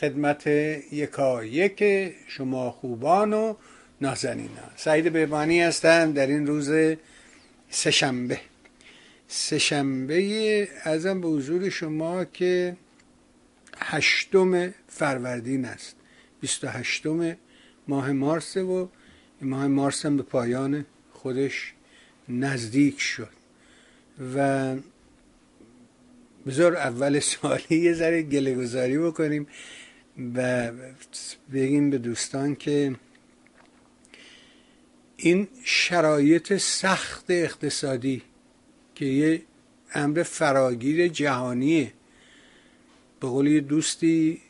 خدمت یکا یک شما خوبان و نازنین سعید بهبانی هستم در این روز سهشنبه. سهشنبه ازم به حضور شما که هشتم فروردین است. بیست و هشتم ماه مارس و ماه مارس هم به پایان خودش نزدیک شد. و بذار اول سالی یه ذره گله گذاری بکنیم. و بگیم به دوستان که این شرایط سخت اقتصادی که یه امر فراگیر جهانیه. به قول یه دوستی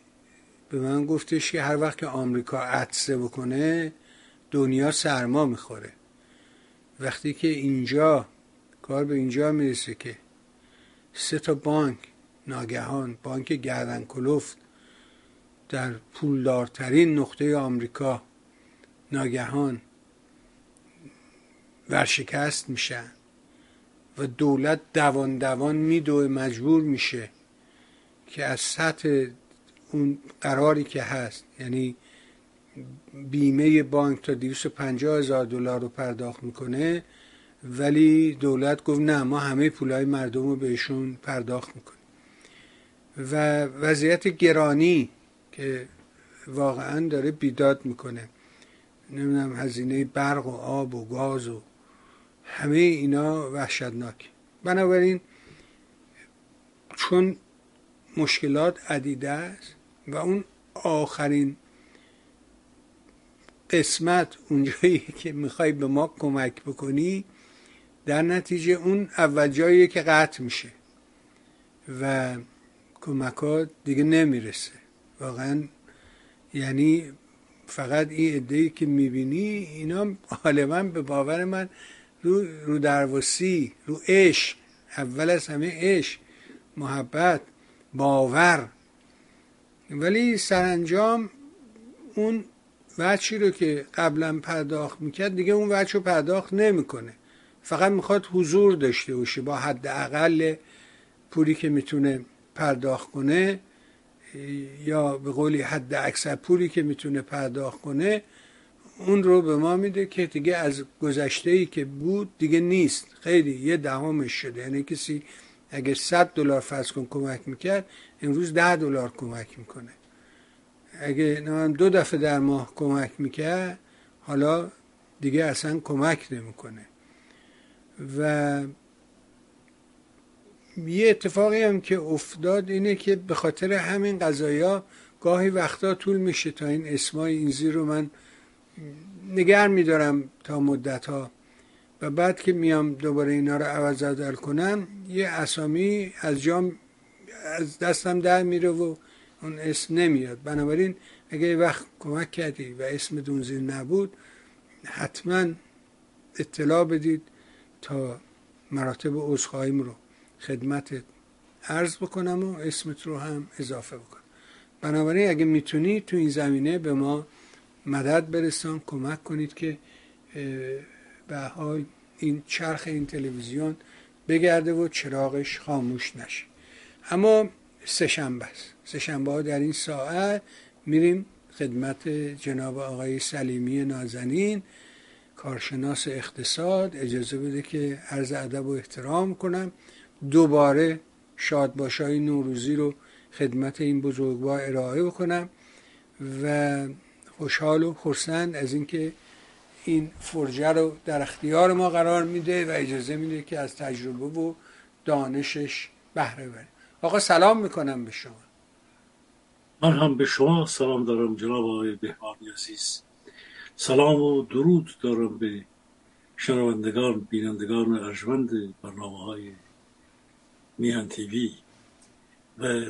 به من گفتش که هر وقت که آمریکا عطسه بکنه دنیا سرما می‌خوره. وقتی که اینجا کار به اینجا می‌رسه که سه تا بانک ناگهان بانک گردن کلفت در پولدارترین نقطه آمریکا ناگهان ورشکست میشن و دولت دوان دوان میدوه مجبور میشه که از سطح اون قراری که هست یعنی بیمه بانک تا 250 هزار دلار رو پرداخت می‌کنه ولی دولت گفت نه ما همه پولای مردم رو بهشون پرداخت می‌کنیم. و وضعیت گرانی که واقعا داره بیداد می‌کنه. نمی‌دونم هزینه برق و آب و گاز و همه اینا وحشتناک. بنابراین چون مشکلات عدیده است و اون آخرین قسمت اونجایی که می‌خوای به ما کمک بکنی در نتیجه اون اول جاییه که قطع میشه و کمکات دیگه نمی‌رسه. واقعا. یعنی فقط این ادهی که می‌بینی اینا غالبا به باور من رو, رو درواسی رو عشق. اول از همه عشق محبت باور. ولی سرانجام اون وچی رو که قبلا پرداخت می‌کرد دیگه اون وچ رو پرداخت نمی‌کنه. فقط می‌خواد حضور داشته باشه با حداقل پولی که می‌تونه پرداخت کنه. یا به قولی حد اکثر پولی که می‌تونه پرداخت کنه اون رو به ما میده که دیگه از گذشته ای که بود دیگه نیست. خیلی یه دهمش شده. یعنی کسی اگه 100 دلار فرض کن کمک می‌کرد امروز ده دلار کمک می‌کنه. اگه دو دفعه در ماه کمک می‌کرد حالا دیگه اصلا کمک نمی‌کنه. و یه اتفاقی هم که افتاد اینه که به خاطر همین قضایا گاهی وقتا طول میشه تا این اسمای این زیر رو من نگر میدارم تا مدت ها و بعد که میام دوباره اینا رو عوض عدل کنم یه اسامی از جام از دستم در میره و اون اسم نمیاد. بنابراین اگه وقت کمک کردی و اسم دونزیر نبود حتما اطلاع بدید تا مراتب عذرخواهیم رو. خدمتت عرض بکنم و اسمت رو هم اضافه بکنم. بنابراین اگه می‌تونی تو این زمینه به ما مدد برسان کمک کنید که به این چرخ این تلویزیون بگرده و چراغش خاموش نشه. اما سهشنبه است. سهشنبه ها در این ساعت میریم خدمت جناب آقای سلیمی نازنین کارشناس اقتصاد. اجازه بده که عرض ادب و احترام کنم. دوباره شادباشای نوروزی رو خدمت این بزرگوار ارائه بکنم و خوشحال و خرسند از اینکه این فرجه رو در اختیار ما قرار میده و اجازه میده که از تجربه و دانشش بهره بریم آقا سلام می‌کنم به شما. من هم به شما سلام دارم جناب آقای بهبانی عزیز. سلام و درود دارم به شنوندگان بینندگان ارجمند برنامه های میهن تیوی و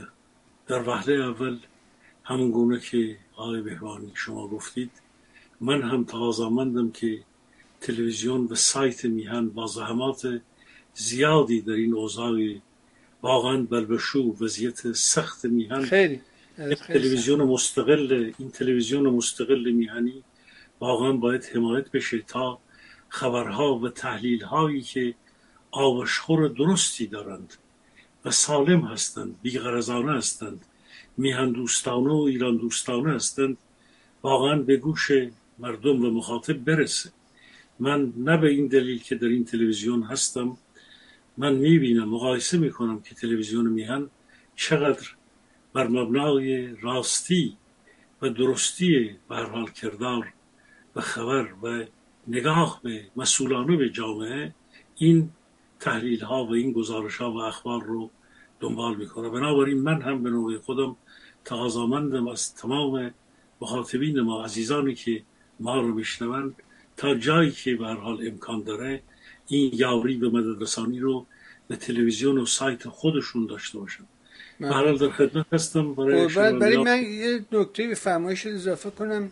در وحله اول همون گونه که آقای بهوانی شما گفتید من هم تقاضامندم که تلویزیون و سایت میهن با زحمات زیادی در این اوضاع واقعا بلبشو وضعیت سخت میهن. خیلی تلویزیون مستقل این تلویزیون مستقل میهنی واقعا باید حمایت بشه تا خبرها و تحلیل هایی که آوشخور درستی دارند و سالم هستند بیغرزانه هستند. میهن دوستانه و ایران دوستانه هستند. واقعا به گوش مردم و مخاطب برسه. من نه به این دلیل که در این تلویزیون هستم من می‌بینم مقایسه می‌کنم که تلویزیون میهن چقدر بر مبنای راستی و درستی به حال کردار و خبر و نگاه به مسئولانه به جامعه این تحلیل ها و این گزارش ها و اخبار رو دنبال می‌کنه. بنابراین من هم به نوع خودم تقاضامندم از تمام مخاطبین ما عزیزانی که ما رو میشنوند تا جایی که به حال امکان داره این یاری به مدد رسانی رو به تلویزیون و سایت خودشون داشته باشن. به در خدمت هستم. برای خب، برای من یه نکته به فرمایش اضافه کنم.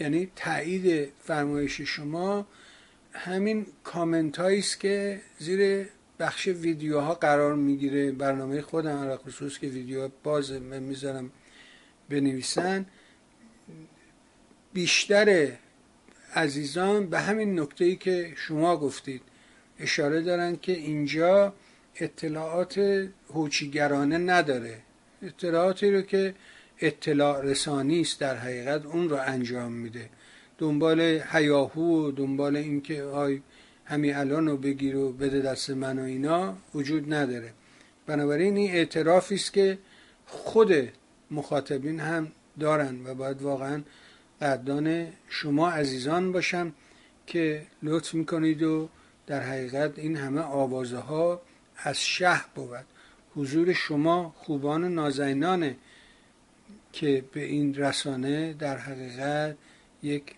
یعنی تایید فرمایش شما. همین کامنت است که زیر بخش ویدیوها قرار می‌گیره. برنامه خودم علا خصوص که ویدیو باز من می‌ذارم بنویسن. بیشتر عزیزان به همین نکته ای که شما گفتید اشاره دارن که اینجا اطلاعات هوچیگرانه نداره. اطلاعاتی رو که اطلاع رسانی است در حقیقت اون رو انجام میده. دنبال هیاهو و دنبال اینکه های همین الان رو بگیر و بده دست من و اینا وجود نداره. بنابراین این اعترافی است که خود مخاطبین هم دارن و باید واقعا قدردان شما عزیزان باشم که لطف می‌کنید و در حقیقت این همه آوازه ها از شهر بود. حضور شما خوبان و نازنینانه که به این رسانه در حقیقت یک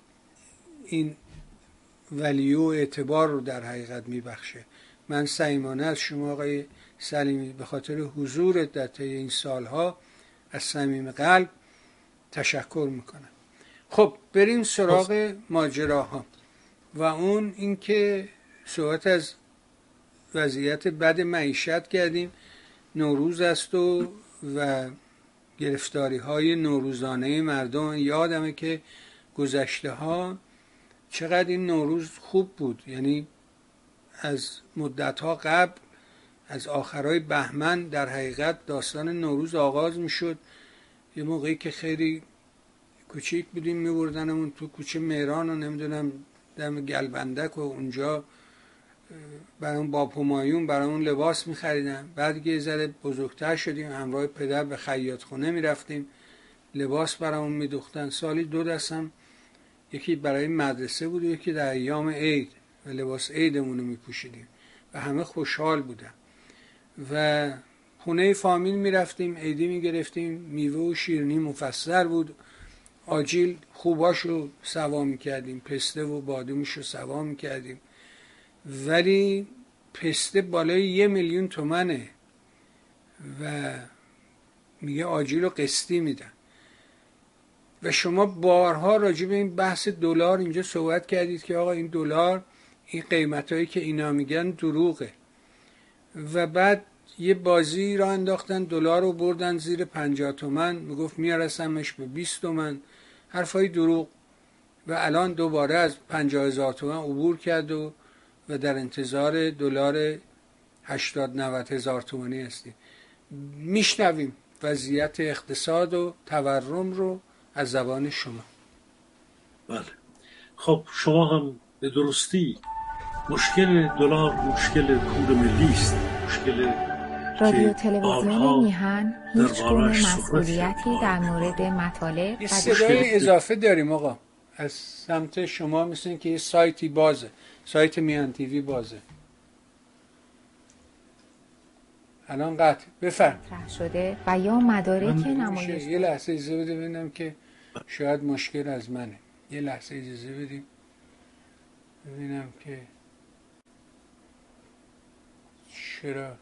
این ولیو اعتبار رو در حقیقت میبخشه. من سعیمانه از شما آقای سلیمی به خاطر حضورت در طی این سالها از صمیم قلب تشکر می‌کنم. خب بریم سراغ ماجراها و اون اینکه صحبت از وضعیت بد معیشت کردیم نوروز است و و گرفتاری های نوروزانه مردم. یادمه که گذشته ها چقدر این نوروز خوب بود. یعنی از مدت ها قبل از آخرای بهمن در حقیقت داستان نوروز آغاز می شد یه موقعی که خیلی کوچیک بودیم میبردنمون تو کوچه مهران و نمی‌دونم دم گلبندک و اونجا برای با پمایون برای اون لباس میخریدم بعد یه ذره بزرگتر شدیم همراه پدر به خیاط خونه می‌رفتیم. لباس برامون میدوختن. سالی دو دستم یکی برای مدرسه بود و یکی در ایام عید و لباس عیدمون رو میپوشیدیم و همه خوشحال بودن. و خونه فامیل می‌رفتیم عیدی می‌گرفتیم میوه و شیرنی مفسر بود. آجیل خوباش رو سوا می‌کردیم پسته و بادومش رو سوا می‌کردیم. ولی پسته بالای یه میلیون تومنه و میگه آجیل رو قسطی میدن. و شما بارها راجع به این بحث دلار اینجا صحبت کردید که آقا این دلار این قیمت هایی که اینا میگن دروغه. و بعد یه بازی را انداختن دلار رو بردن زیر پنجاه تومن می‌گفت میارسمش به 20 تومن. حرفای دروغ. و الان دوباره از پنجاه هزار تومن عبور کرد و و در انتظار دلار 80 90 هزار تومانی هستیم. میشنویم وضعیت اقتصاد و تورم رو. از زبان شما. بله. خب شما هم به درستی مشکل دلار مشکل پول ملی است. مشکل رادیو تلویزیون میهن هیچ گونه مسئولیتی در مورد مطالب و صدای اضافه داریم آقا. از سمت شما مثل که یه سایتی بازه. سایت میان تیوی بازه. الان قطع. بفرم شده و یا مدارک نمایش یه لحظه اجازه بده ببینم که شاید مشکل از منه. یه لحظه اجازه بدیم. ببینم که چرا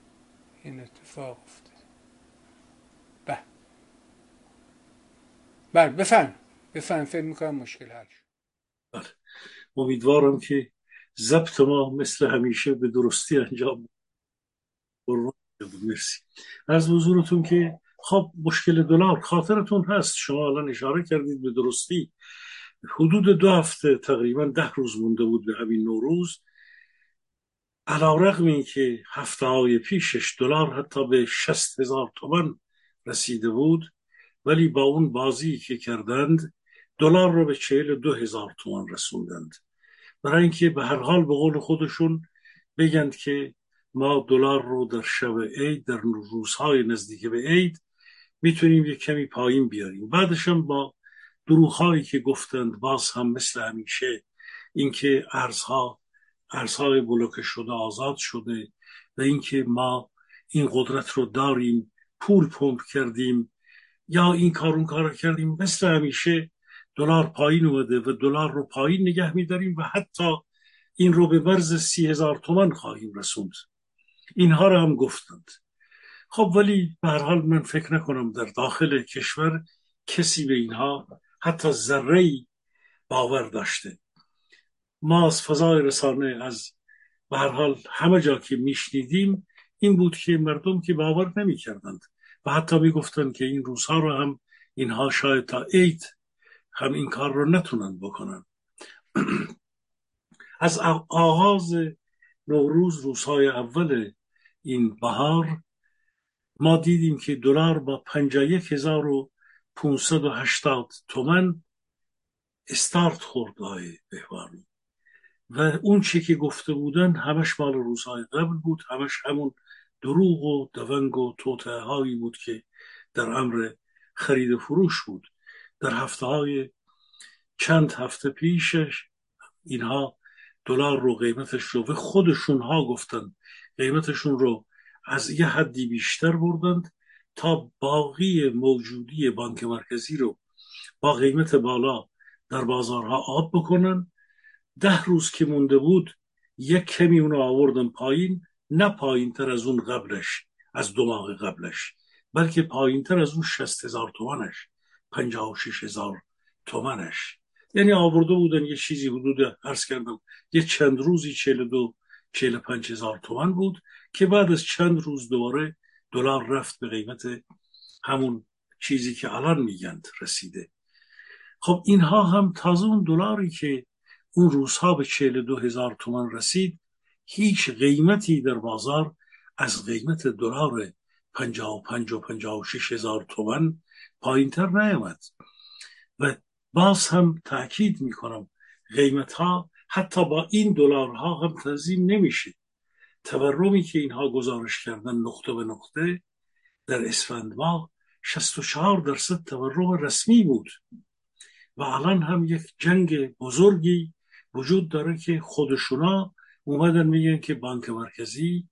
این اتفاق افتاد به بله بفهم بفهم فکر می‌کنم مشکل حل بله. امیدوارم که ضبط ما مثل همیشه به درستی انجام مرسی. از حضورتون که خب مشکل دلار خاطرتون هست. شما الان اشاره کردید به درستی. حدود دو هفته تقریبا ده روز مونده بود به همین نوروز. علا رقم که هفته های پیشش دلار حتی به شست هزار تومن رسیده بود ولی با اون بازی که کردند دلار رو به چهل دو هزار تومن رسوندند. برای اینکه به هر حال به قول خودشون بگند که ما دلار رو در شب عید در روزهای نزدیک به عید می‌تونیم یک کمی پایین بیاریم. بعدش هم با دروغهایی که گفتند باز هم مثل همیشه اینکه ارزها ارزهای بلوکه شده آزاد شده و اینکه ما این قدرت رو داریم پول پمپ کردیم یا این کار اون کار کردیم مثل همیشه دلار پایین اومده و دلار رو پایین نگه میداریم و حتی این رو به مرز سی هزار تومن خواهیم رسوند. اینها رو هم گفتند. خب ولی به حال من فکر نکنم در داخل کشور کسی به اینها حتی ذره باور داشته. ما از فضای رسانه از به هر حال همه جا که میشنیدیم این بود که مردم که باور نمی کردند و حتی می گفتند که این روزها رو هم اینها شاید تا عید هم این کار رو نتونن بکنن. از آغاز نوروز روزهای اول این بهار ما دیدیم که دلار با پنجا یک هزار و پونصد و هشتاد تومن استارت خورد های بهوانی. و اون چی که گفته بودن همش مال روزهای قبل بود همش همون دروغ و دونگ و توته هایی بود که در امر خرید و فروش بود. در هفته های چند هفته پیشش اینها دلار رو قیمتش رو و خودشون ها گفتن. قیمتشون رو از یه حدی بیشتر بردند تا باقی موجودی بانک مرکزی رو با قیمت بالا در بازارها آب بکنن. ده روز که مونده بود یک کمی اونو آوردن پایین نه پایین تر از اون قبلش از دو ماه قبلش بلکه پایین تر از اون شست هزار تومنش پنجاه و شش هزار تومنش. یعنی آورده بودن یه چیزی حدود عرض کردم یه چند روزی چهل دو چهل پنج هزار تومن بود. که بعد از چند روز دوباره دلار رفت به قیمت همون چیزی که الان میگند رسیده. خب اینها هم تازه اون دلاری که اون روزها به چهل دو هزار تومن رسید هیچ قیمتی در بازار از قیمت دلار پنجاه و پنج و پنجاه و شش هزار تومن پایین تر نیامد. و باز هم تاکید می‌کنم قیمت ها حتی با این دلارها هم تنظیم نمیشه. تورمی که اینها گزارش کردن نقطه به نقطه در اسفند ماه 64 درصد تورم رسمی بود و الان هم یک جنگ بزرگی وجود داره که خودشونا اومدن میگن که بانک مرکزی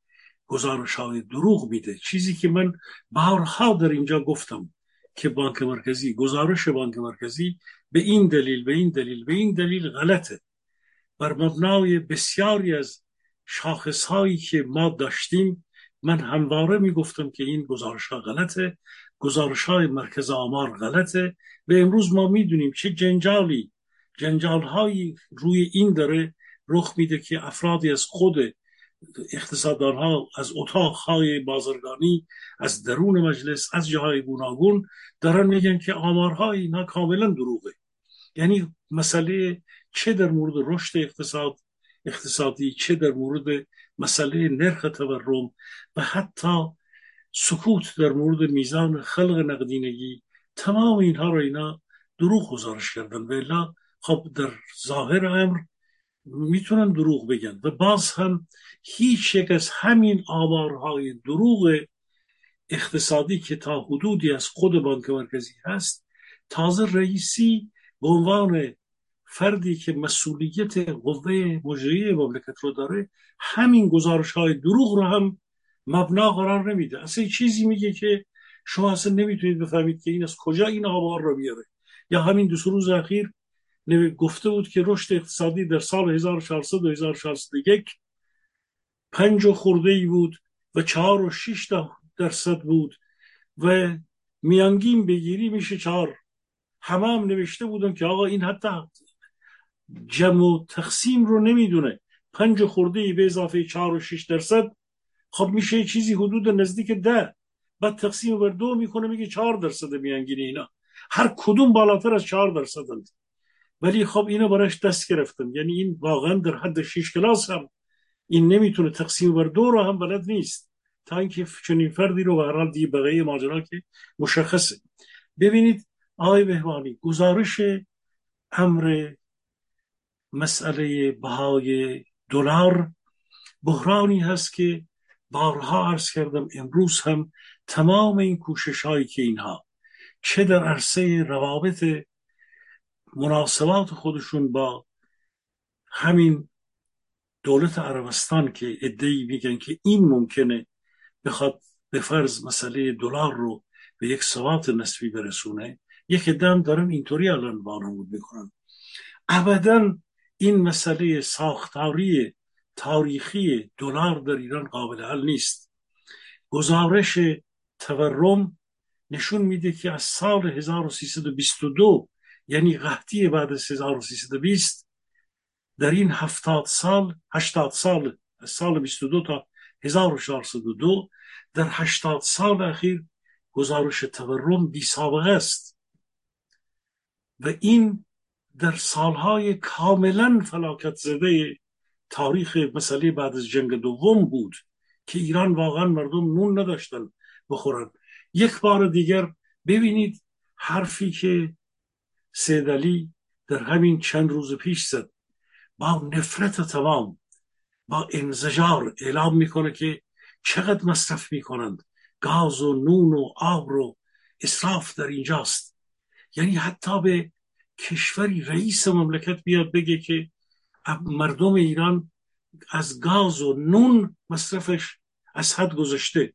گزارش های دروغ میده. چیزی که من بارها در اینجا گفتم که بانک مرکزی گزارش بانک مرکزی به این دلیل به این دلیل به این دلیل غلطه. بر مبنای بسیاری از شاخص هایی که ما داشتیم من همواره می‌گفتم که این گزارش ها غلطه. گزارش های مرکز آمار غلطه. و امروز ما می‌دونیم چه جنجالی جنجال هایی روی این داره رخ میده که افرادی از خود اقتصاددان ها از اتاق های بازرگانی از درون مجلس از جاهای گوناگون دارن میگن که آمارهای اینا کاملا دروغه. یعنی مسئله چه در مورد رشد اقتصاد اقتصادی چه در مورد مسئله نرخ تورم و حتی سکوت در مورد میزان خلق نقدینگی تمام اینها رو اینا دروغ گزارش کردن. و خب در ظاهر امر می‌تونن دروغ بگن. و باز هم هیچ یک از همین آمارهای دروغ اقتصادی که تا حدودی از خود بانک مرکزی هست تازه رئیسی به عنوان فردی که مسئولیت قوه مجریه مملکت رو داره همین گزارش های دروغ رو هم مبنا قرار نمیده. اصلا چیزی میگه که شما اصلا نمی‌تونید بفهمید که این از کجا این آمار رو بیاره یا همین دو روز اخیر گفته بود که رشد اقتصادی در سال 1400 و 1401 پنج و خورده ای بود و چهار و شیش درصد بود و میانگین بگیری میشه چهار. همه هم نوشته بودن که آقا این حتی جمع و تقسیم رو نمی‌دونه. پنج خورده ای به اضافه چهار و شش درصد. خب میشه چیزی حدود نزدیک ده. بعد تقسیم بر دو می‌کنه میگه چهار درصد میانگین اینا. هر کدوم بالاتر از چهار درصدند ولی خب اینو براش دست گرفتن یعنی این واقعا در حد شش کلاس هم. این نمی‌تونه تقسیم بر دو رو هم بلد نیست. تا اینکه چنین فردی رو به دیگه بقیه ماجرا که مشخصه. ببینید آقای بهوانی گزارش امر مسئله بهای دلار. بحرانی هست که بارها عرض کردم امروز هم تمام این کوشش هایی که اینها چه در عرصه روابط مناسبات خودشون با همین دولت عربستان که ادهی میگن که این ممکنه بخواد به فرض مسئله دلار رو به یک ثبات نسبی برسونه یک دم دارن اینطوری الان وانمود می‌کنن. ابدا این مسئله ساختاری تاریخی دلار در ایران قابل حل نیست. گزارش تورم نشون میده که از سال 1322 یعنی قحطی بعد از 1320 در این هفتاد سال هشتاد سال از سال 22 تا 1402 در هشتاد سال اخیر گزارش تورم بی سابقه است. و این در سالهای کاملا فلاکت زده تاریخ مسئله بعد از جنگ دوم بود که ایران واقعا مردم نون نداشتن بخورن. یک بار دیگر ببینید حرفی که سیدلی در همین چند روز پیش زد. با نفرت تمام با انزجار اعلام می‌کنه که چقدر مصرف می‌کنند. گاز و نون و آب رو اصراف در اینجاست. یعنی حتی به کشوری رئیس مملکت بیاد بگه که مردم ایران از گاز و نون مصرفش از حد گذاشته.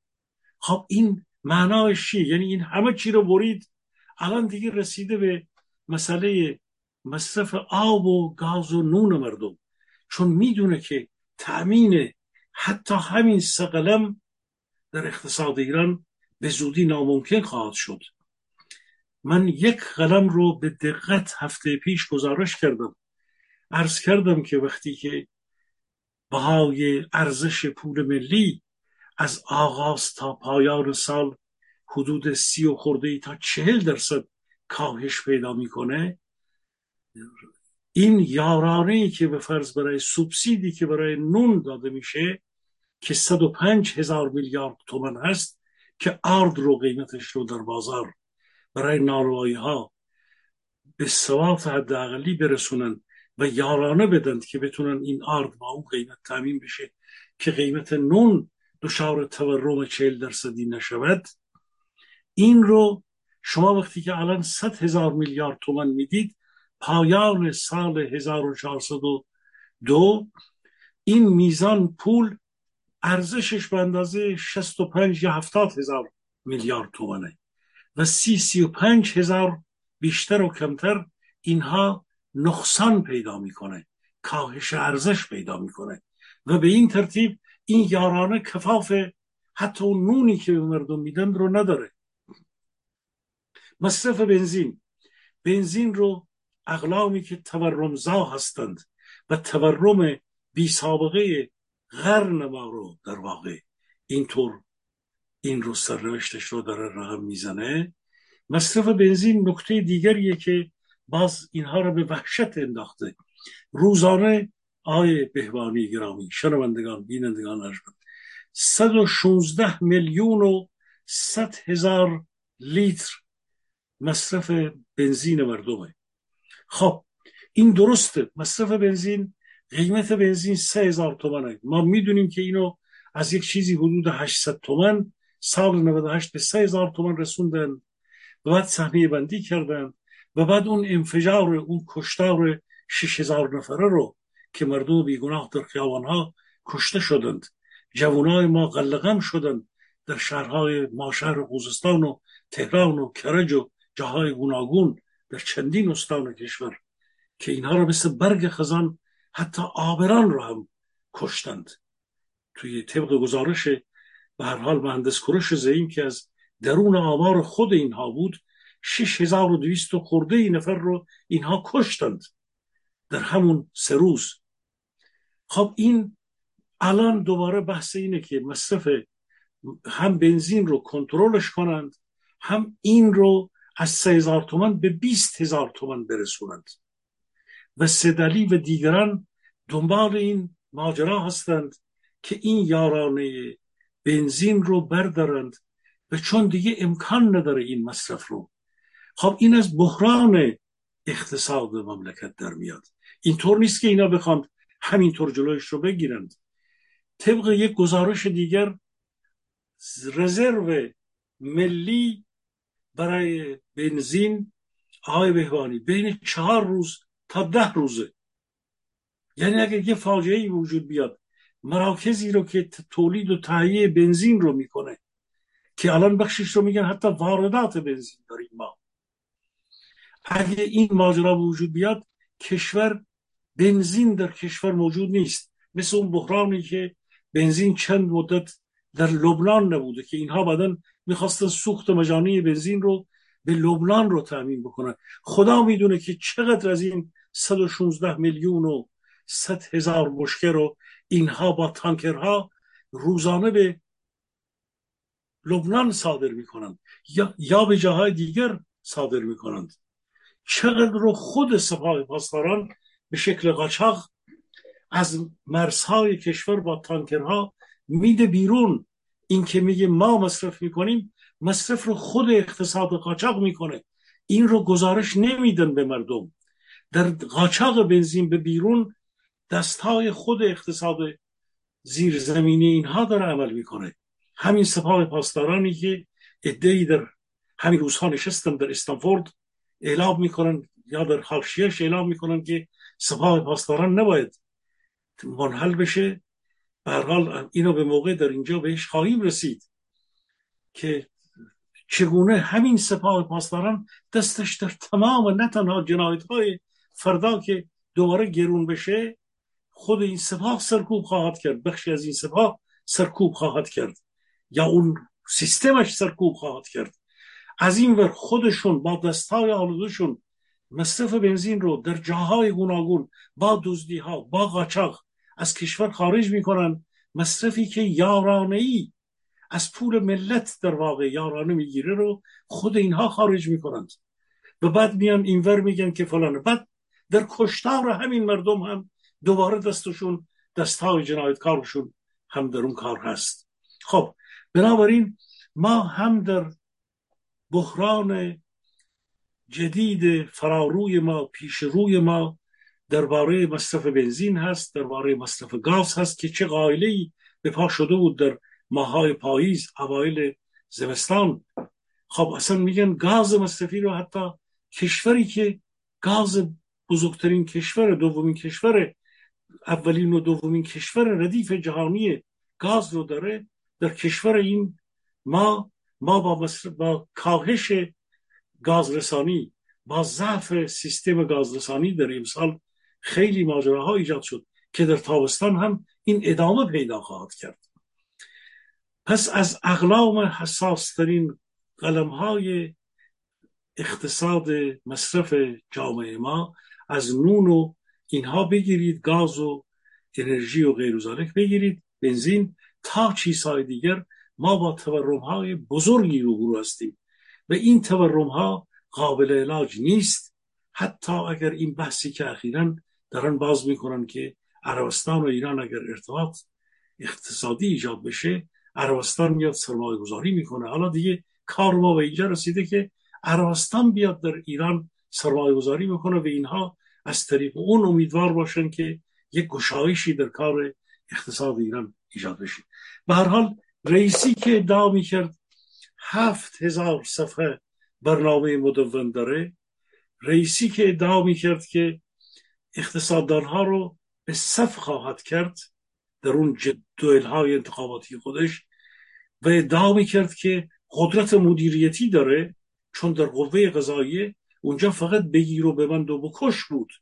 خب این معناش چیه؟ یعنی این همه چی رو برید الان دیگه رسیده به مسئله مصرف آب و گاز و نون مردم. چون می‌دونه که تأمین حتی همین سقلم در اقتصاد ایران به زودی ناممکن خواهد شد. من یک قلم رو به دقت هفته پیش گزارش کردم. عرض کردم که وقتی که بهای ارزش پول ملی از آغاز تا پایان سال حدود سی و خورده ای تا چهل درصد کاهش پیدا می‌کنه این یارانه ای که به فرض برای سوبسیدی که برای نون داده میشه که 105 هزار میلیارد تومن هست که ارد رو قیمتش رو در بازار برای نانوایی ها به ثواب حداقلی برسونن و یارانه بدند که بتونن این آرد با اون قیمت تامین بشه که قیمت نون دچار تورم چهل درصدی نشود. این رو شما وقتی که الان 100 هزار میلیارد تومن می‌دید پایان سال 1402 این میزان پول ارزشش به اندازه 65 یا 70 هزار میلیارد تومنه و سی سی و پنج هزار بیشتر و کمتر اینها نقصان پیدا می‌کنه کاهش ارزش پیدا می‌کنه. و به این ترتیب این یارانه کفاف حتی اون نونی که به مردم میدن رو نداره. مصرف بنزین. بنزین رو اقلامی که تورمزا هستند و تورم بی سابقه قرن ما رو در واقع اینطور این رو سرنوشتش رو داره رقم می‌زنه. مصرف بنزین نکته دیگریه که باز اینها رو به وحشت انداخته. روزانه آقای بهبانی گرامی شنوندگان بینندگان ارجمند 116 میلیون و 100 هزار لیتر مصرف بنزین مردمه. خب این درسته. مصرف بنزین قیمت بنزین سه هزار تومنه. ما می‌دونیم که اینو از یک چیزی حدود 800 تومن سال 98 به 3000 تومان رسوندن و بعد صحنه بندی کردن و بعد اون انفجار اون کشتار 6000 نفره رو که مردم بیگناه در خیابانها کشته شدند. جوانای ما قلقم شدند در شهرهای ماشهر خوزستان و تهران و کرج و جاهای گوناگون در چندین استان کشور که اینها رو مثل برگ خزان حتی آبران رو هم کشتند. توی طبق گزارش به هر حال مهندس کروش زعیم که از درون آمار خود اینها بود 6200 خورده نفر رو اینها کشتند در همون سه روز. خب این الان دوباره بحث اینه که مصرف هم بنزین رو کنترلش کنند هم این رو از سه هزار تومن به بیست هزار تومن برسونند و سدلی و دیگران دنبال این ماجرا هستند که این یارانه بنزین رو بردارند و چون دیگه امکان نداره این مصرف رو. خب این از بحران اقتصاد مملکت در میاد. اینطور نیست که اینا بخوان همینطور جلویش رو بگیرند. طبق یک گزارش دیگر رزرو ملی برای بنزین آقای بهوانی بین چهار روز تا ده روزه. یعنی اگر یه فاجعه ای وجود بیاد مراکزی رو که تولید و تهیه بنزین رو می‌کنه که الان بخشش رو میگن حتی واردات بنزین داریم ما. اگه این ماجرا وجود بیاد کشور بنزین در کشور موجود نیست. مثل اون بحرانی که بنزین چند مدت در لبنان نبوده که اینها بعدا می‌خواستن سوخت مجانی بنزین رو به لبنان رو تأمین بکنن. خدا می‌دونه که چقدر از این 116 میلیون و 100 هزار مشکل رو اینها با تانکرها روزانه به لبنان صادر می‌کنند یا, یا به جاهای دیگر صادر می‌کنند. چقدر رو خود سپاه پاسداران به شکل قاچاق از مرزهای کشور با تانکرها میده بیرون. این که میگه ما مصرف می‌کنیم مصرف رو خود اقتصاد قاچاق می‌کنه. این رو گزارش نمیدن به مردم. در قاچاق بنزین به بیرون دستهای خود اقتصاد زیرزمینی اینها داره عمل می‌کنه. همین سپاه پاسدارانی که ادهی در همین روزها نشستن در استانفورد اعلام می‌کنن یا در حاشیهش اعلام می‌کنن که سپاه پاسداران نباید منحل بشه. به حال اینو به موقع در اینجا بهش خواهیم رسید که چگونه همین سپاه پاسداران دستش در تمام نه تنها جنایت های فردا که دوباره گرون بشه خود این سپاه سرکوب خواهد کرد. بخشی از این سپاه سرکوب خواهد کرد. یا اون سیستمش سرکوب خواهد کرد. از این ور خودشون با دستای آلودشون مصرف بنزین رو در جاهای گوناگون با دزدی ها با قاچاق از کشور خارج می‌کنن. مصرفی که یارانه ای از پول ملت در واقع یارانه می‌گیره رو خود اینها خارج می‌کنند. و بعد میان اینور میگن که فلانه. بعد در کشتار همین مردم هم دوباره دستشون دستهای جنایتکارشون هم در اون کار هست. خب بنابراین ما هم در بحران جدید فراروی ما پیش روی ما درباره مصرف بنزین هست درباره مصرف گاز هست که چه قائله به پا شده بود در ماهای پاییز اوایل زمستان. خب اصلا میگن گاز مصرفی رو حتی کشوری که گاز بزرگترین کشور دومین کشور اولین و دومین کشور ردیف جهانی گاز رو داره در کشور این ما ما با, با کاهش گازرسانی با ضعف سیستم گازرسانی در امسال خیلی ماجراها ایجاد شد که در تابستان هم این ادامه پیدا خواهد کرد. پس از اقلام حساسترین قلم های اقتصاد مصرف جامعه ما از نون و اینها بگیرید گاز و انرژی و غیر بگیرید بنزین تا چیزهای دیگر. ما با تورم های بزرگی روبرو هستیم. و این تورم ها قابل علاج نیست. حتی اگر این بحثی که اخیرا دارن باز می‌کنن که عربستان و ایران اگر ارتباط اقتصادی ایجاد بشه عربستان میاد سرمایه گذاری می‌کنه. حالا دیگه کار ما به اینجا رسیده که عربستان بیاد در ایران سرمایه گذاری می‌کنه و اینها از طریق اون امیدوار باشن که یک گشایشی در کار اقتصاد ایران ایجاد بشه. به هر حال رئیسی که ادعا می‌کرد هفت هزار صفحه برنامه مدون داره رئیسی که ادعا می‌کرد که اقتصاددانها رو به صف خواهد کرد در اون جدول های انتخاباتی خودش و ادعا می‌کرد که قدرت مدیریتی داره چون در قوه قضاییه اونجا فقط بگیر و ببند و بکش بود.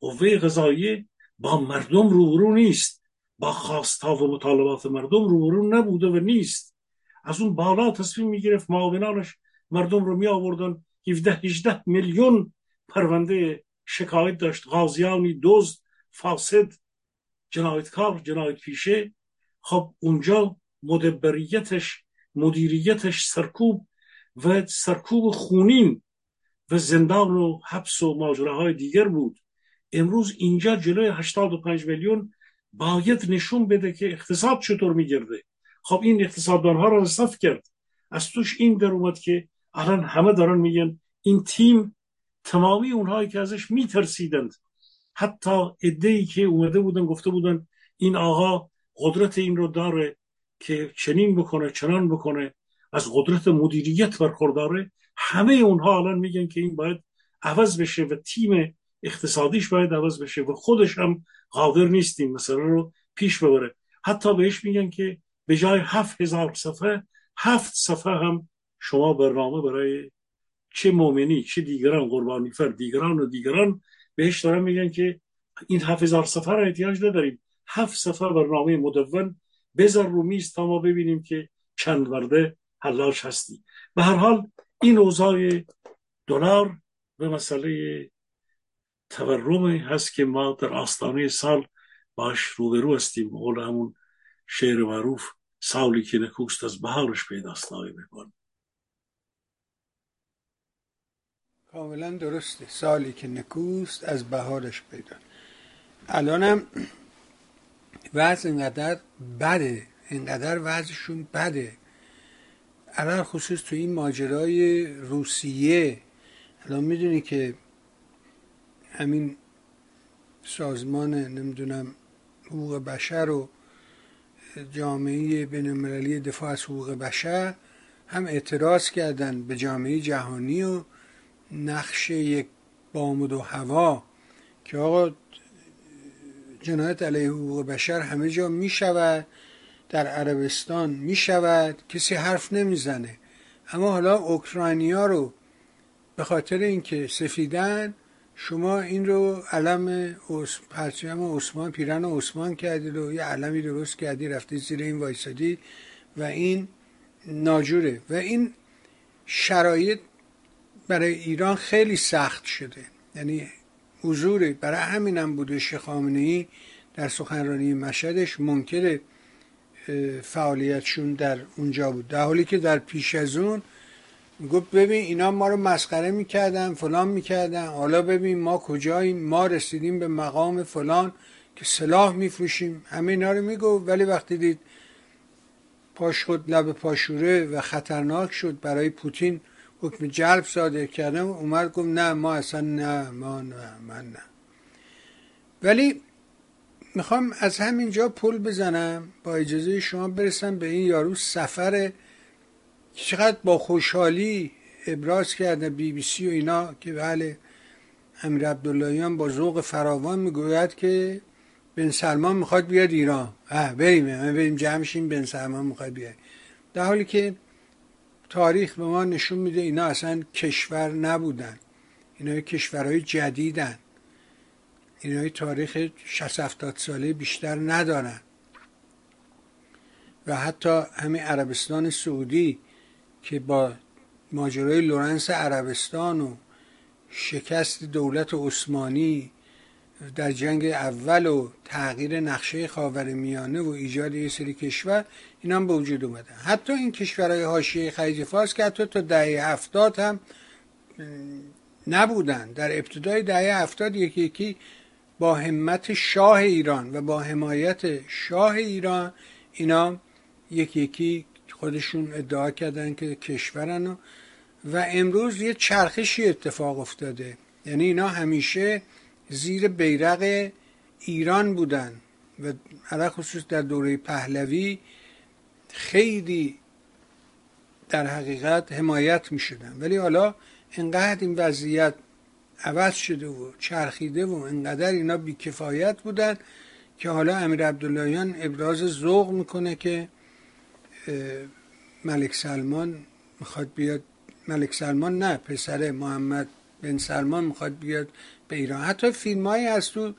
قوه قضاییه با مردم روبرو نیست. با خواستا و مطالبات مردم روبرو نبوده و نیست. از اون بالا تصمیم می‌گرفت معاونانش مردم رو می آوردن 17 18 میلیون پرونده شکایت داشت. غازیانی دزد فاسد جنایتکار جنایت پیشه. خب اونجا مدبریتش مدیریتش سرکوب و سرکوب خونین و زندان و حبس و ماجراهای دیگر بود. امروز اینجا جلوی 85 میلیون باید نشون بده که اقتصاد چطور میگرده. خب این اقتصاددان ها رو صف کرد. از توش این در اومد که الان همه دارن میگن این تیم تمامی اونهایی که ازش میترسیدند. حتی ای که اومده بودن گفته بودن این آقا قدرت این رو داره که چنین بکنه چنان بکنه. از قدرت مدیریت برخورداره. همه اونها الان میگن که این باید عوض بشه و تیم اقتصادیش باید عوض بشه و خودش هم قادر نیستیم مثلا رو پیش ببره. حتی بهش میگن که به جای هفت هزار صفحه هفت صفحه هم شما برنامه برای چه مؤمنی چه دیگران قربانی فر دیگران و دیگران بهش دارن میگن که این هفت هزار صفحه را احتیاج نداریم. هفت صفحه برنامه مدون بذار رو میز تا ما ببینیم که چند ورده حلاش هستی. به هر حال این اوضاع دلار به مسئله تورم هست که ما در آستانه سال باش روبرو هستیم. قول همون شعر معروف سالی که نکوست از بهارش پیداست آقای بکن کاملا درسته. سالی که نکوست از بهارش پیدا. الانم وضع اینقدر بده. اینقدر وضعشون بده. الان خصوص تو این ماجرای روسیه الان می‌دونی که همین سازمان نمی‌دونم حقوق بشر و جامعه بین دفاع از حقوق بشر هم اعتراض کردن به جامعه جهانی و نقش یک بامد و هوا که آقا جنایت علیه حقوق بشر همه جا می شود در عربستان می شود کسی حرف نمی‌زنه. اما حالا اوکراینیا رو به خاطر اینکه سفیدن شما این رو علم پرچم عثمان پیرن عثمان کردید و یه علمی درست کردی رفتی زیر این وایسادی و این ناجوره. و این شرایط برای ایران خیلی سخت شده. یعنی حضور برای همینم بوده شیخ در سخنرانی مشهدش. منکر فعالیتشون در اونجا بود. در حالی که در پیش از اون گفت ببین اینا ما رو مسخره می‌کردن فلان می‌کردن. حالا ببین ما کجاییم ما رسیدیم به مقام فلان که سلاح میفروشیم. همه اینا رو میگو ولی وقتی دید پاش خود لب پاشوره و خطرناک شد برای پوتین حکم جلب صادر کردم اومد گفت نه ما اصلا نه ما نه من نه. ولی می‌خوام از همینجا پل بزنم با اجازه شما برسم به این یارو. سفر چقدر با خوشحالی ابراز کرده بی بی سی و اینا که بله امیر عبداللهیان با ذوق فراوان می‌گوید که بن سلمان می‌خواد بیاد ایران. اه بریم بریم جمعشیم بن سلمان می‌خواد بیاد. در حالی که تاریخ به ما نشون میده اینا اصلا کشور نبودن. اینا کشورهای جدیدن. اینا تاریخ 60 70 ساله بیشتر ندارن و حتی همین عربستان سعودی که با ماجرای لورنس عربستان و شکست دولت عثمانی در جنگ اول و تغییر نقشه خاور میانه و ایجاد یه سری کشور این هم به وجود اومدن. حتی این کشورهای حاشیه خلیج فارس که حتی تا دهه هفتاد هم نبودن. در ابتدای دهه هفتاد یکی یکی با همت شاه ایران و با حمایت شاه ایران اینا یکی یکی خودشون ادعا کردن که کشورن و, و امروز یه چرخشی اتفاق افتاده. یعنی اینا همیشه زیر بیرق ایران بودن و علا خصوص در دوره پهلوی خیلی در حقیقت حمایت می شدن ولی حالا انقدر این وضعیت عوض شده و چرخیده و انقدر اینا بیکفایت بودن که حالا امیر عبداللهیان ابراز ذوق می‌کنه که ملک سلمان می‌خواد بیاد ملک سلمان نه پسر محمد بن سلمان می‌خواد بیاد به ایران. حتی فیلم هایی از تو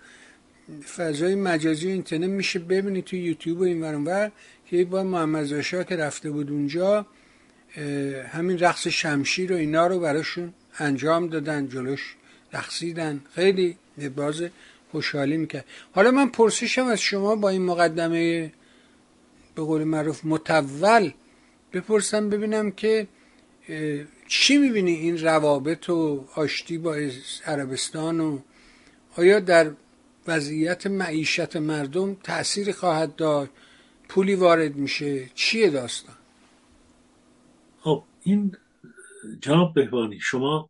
فضای مجازی اینترنت میشه ببینید تو یوتیوب و این ور که با محمد زاشا که رفته بود اونجا همین رقص شمشیر و اینا رو براشون انجام دادن جلوش. رقصیدن خیلی باز خوشحالی می‌کرد. حالا من پرسشم از شما با این مقدمه به قول معروف متول بپرسم ببینم که چی می‌بینی این روابط و آشتی با عربستان و آیا در وضعیت معیشت مردم تأثیری خواهد داشت؟ پولی وارد میشه؟ چیه داستان؟ خب این جناب بهوانی شما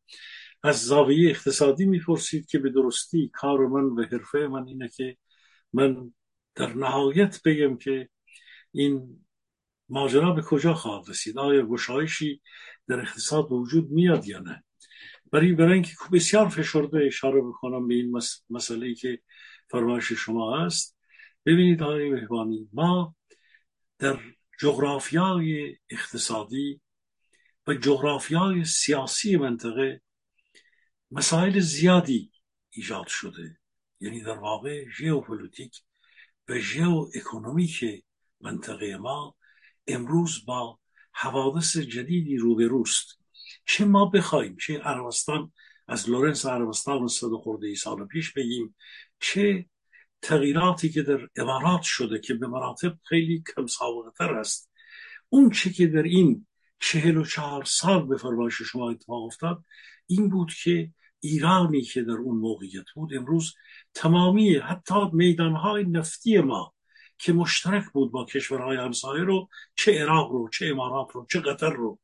از زاویه اقتصادی می‌پرسید که به درستی کار من و حرفه من اینه که من در نهایت بگم که این ماجرا به کجا خواهد رسید؟ آیا گشایشی در اقتصاد وجود میاد یا نه؟ برای برای اینکه بسیار فشرده اشاره بکنم به این مسئله ای که فرمایش شما هست ببینید آقای مهبانی ما در جغرافیای اقتصادی و جغرافیای سیاسی منطقه مسائل زیادی ایجاد شده. یعنی در واقع ژئوپلیتیک و ژئو اکونومیک منطقه ما امروز با حوادث جدیدی روبروست. چه ما بخوایم؟ چه عربستان از لورنس عربستان صد خورده ای سال پیش بگیم چه تغییراتی که در امارات شده که به مراتب خیلی کم سابقه تر است. اون چه که در این چهل و چهار سال به فرمایش شما اتفاق افتاد این بود که ایرانی که در اون موقعیت بود امروز تمامی حتی میدانهای نفتی ما که مشترک بود با کشورهای همسایه رو چه عراق رو چه امارات رو چه قطر رو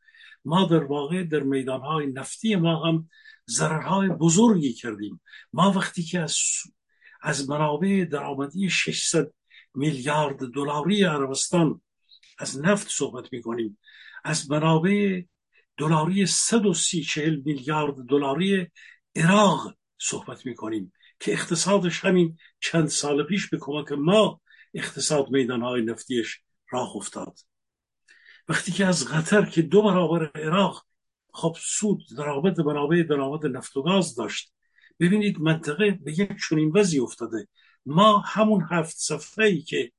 ما در واقع در میدانهای نفتی ما هم ضررهای بزرگی کردیم. ما وقتی که از از منابع درآمدی 600 میلیارد دلاری عربستان از نفت صحبت می کنیم از منابع دلاری 130 40 میلیارد دلاری عراق صحبت می کنیم که اقتصادش همین چند سال پیش به کمک ما اقتصاد میدانهای نفتیش راه افتاد. وقتی که از قطر که دو برابر عراق خب سود درآمد منابع درآمد نفت و گاز داشت. ببینید منطقه به یک چنین وضعی افتاده. ما همون هفت صفحه ای که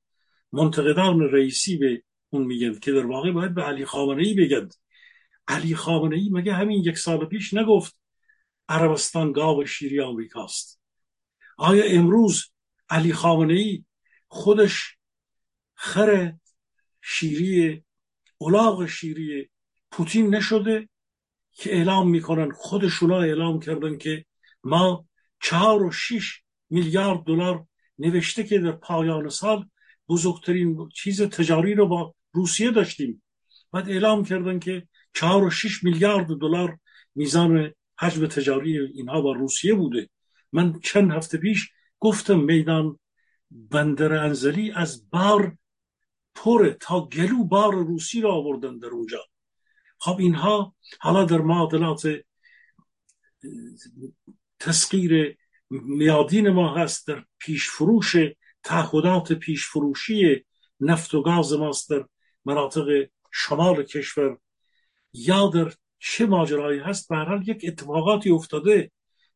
منتقدان رئیسی به اون میگن که در واقع باید به علی خامنه ای بگند علی خامنه ای مگه همین یک سال پیش نگفت عربستان گاو شیری آمریکاست؟ آیا امروز علی خامنه ای خودش خر شیری اولاغ شیری پوتین نشده که اعلام می‌کنن خودشونا اعلام کردن که ما چهار و شیش میلیارد دلار نوشته که در پایان سال بزرگترین چیز تجاری رو با روسیه داشتیم. بعد اعلام کردن که چهار و شیش میلیارد دلار میزان حجم تجاری اینها با روسیه بوده. من چند هفته پیش گفتم میدان بندر انزلی از بار پره تا گلو بار روسی را آوردن در اونجا. خب اینها حالا در معادلات تسخیر میادین ما هست در پیش فروش تعهدات پیش فروشی نفت و گاز ماست در مناطق شمال کشور. یا در چه ماجرایی هست؟ به یک اتفاقاتی افتاده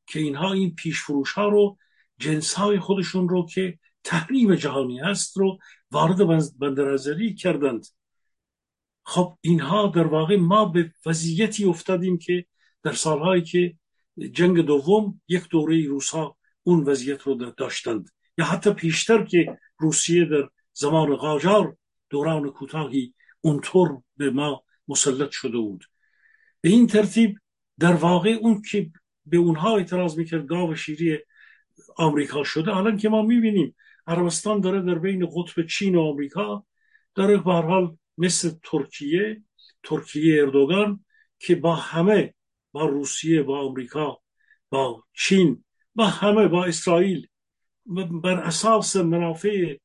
که اینها این پیش فروش ها رو جنس های خودشون رو که تحریم جهانی هست رو وارد بندرازری کردند. خب اینها در واقع ما به وضعیتی افتادیم که در سالهایی که جنگ دوم یک دوره روسا اون وضعیت رو داشتند. یا حتی پیشتر که روسیه در زمان قاجار دوران کوتاهی اونطور به ما مسلط شده بود. به این ترتیب در واقع اون که به اونها اعتراض می‌کرد گاو شیری آمریکا شده الان که ما می‌بینیم عربستان داره در بین قطب چین و آمریکا داره به حال مثل ترکیه ترکیه اردوگان که با همه با روسیه با آمریکا با چین با همه با اسرائیل بر اساس منافع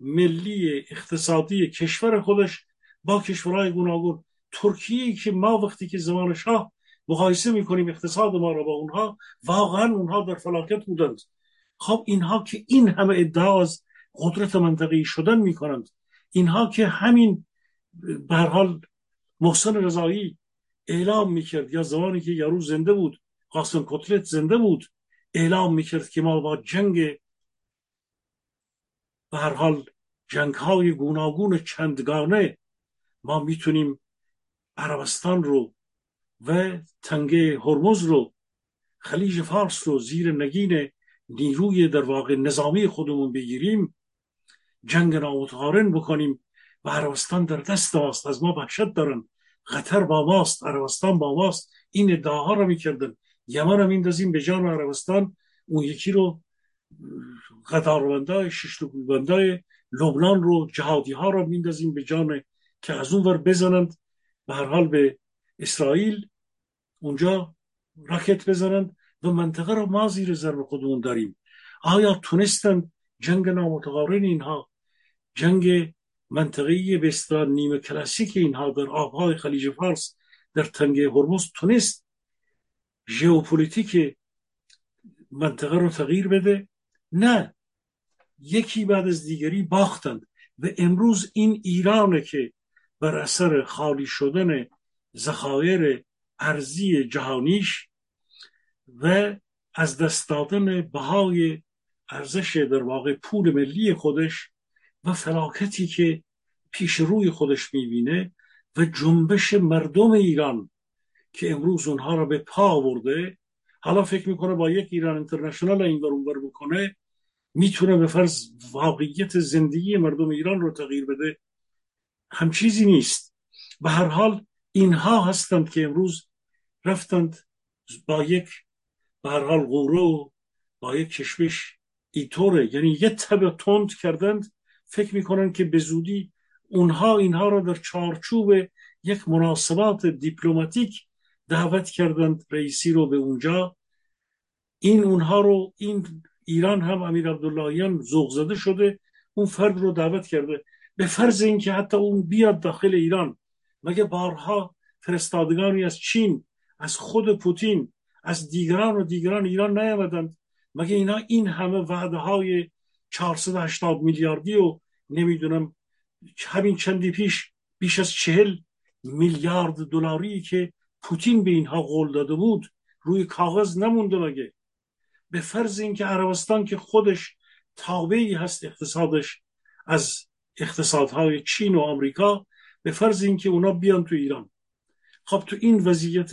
ملی اقتصادی کشور خودش با کشورهای گوناگون ترکیه که ما وقتی که زمان شاه مقایسه می‌کنیم اقتصاد ما را با اونها واقعا اونها در فلاکت بودند. خب اینها که این همه ادعا از قدرت منطقی شدن می‌کنند. اینها که همین به حال محسن رضایی اعلام می‌کرد یا زمانی که یارو زنده بود قاسم کتلت زنده بود اعلام می‌کرد که ما با جنگ به هر حال جنگ های گوناگون چندگانه ما می‌تونیم عربستان رو و تنگه هرمز رو خلیج فارس رو زیر نگین نیروی در واقع نظامی خودمون بگیریم جنگ نامتقارن بکنیم و عربستان در دست ماست. از ما وحشت دارن. قطر با ماست. عربستان با ماست. این ادعاها رو می‌کردن. یمن رو میندازیم به جان عربستان. اون یکی رو قطاربندای بندای لبنان رو جهادی ها رو میندازیم به جان که از اون بزنند. به هر حال به اسرائیل اونجا راکت بزنند و منطقه رو ما زیر ضرب خودمون داریم. آیا تونستند جنگ نامتقارن اینها جنگ منطقی به اصطلاح نیمه کلاسیک اینها در آبهای خلیج فارس در تنگه هرمز تونست ژئوپلیتیک منطقه رو تغییر بده؟ نه. یکی بعد از دیگری باختند و امروز این ایرانه که بر اثر خالی شدن ذخایر ارزی جهانیش و از دست دادن بهای ارزش در واقع پول ملی خودش و فلاکتی که پیش روی خودش می‌بینه و جنبش مردم ایران که امروز اونها را به پا آورده. حالا فکر می‌کنه با یک ایران انترنشنال این اونور بکنه می‌تونه به فرض واقعیت زندگی مردم ایران رو تغییر بده. هم چیزی نیست. به هر حال اینها هستند که امروز رفتند با یک به هر حال غورو با یک کشمش ایطوره. یعنی یه تب تند کردند. فکر می‌کنن که به زودی اونها اینها را در چارچوب یک مناسبات دیپلماتیک دعوت کردند. رئیسی رو به اونجا. این اونها رو این ایران هم امیر عبداللهیان زوغ زده شده. اون فرد رو دعوت کرده. به فرض اینکه حتی اون بیاد داخل ایران مگه بارها فرستادگانی از چین از خود پوتین از دیگران و دیگران ایران نیامدند؟ مگه اینا این همه وعده های 480 میلیاردی و نمی‌دونم همین چندی پیش بیش از چهل میلیارد دلاری که پوتین به اینها قول داده بود روی کاغذ نمونده مگه؟ به فرض اینکه عربستان که خودش تابعی هست اقتصادش از اقتصادهای چین و آمریکا به فرض اینکه اونا بیان تو ایران. خب تو این وضعیت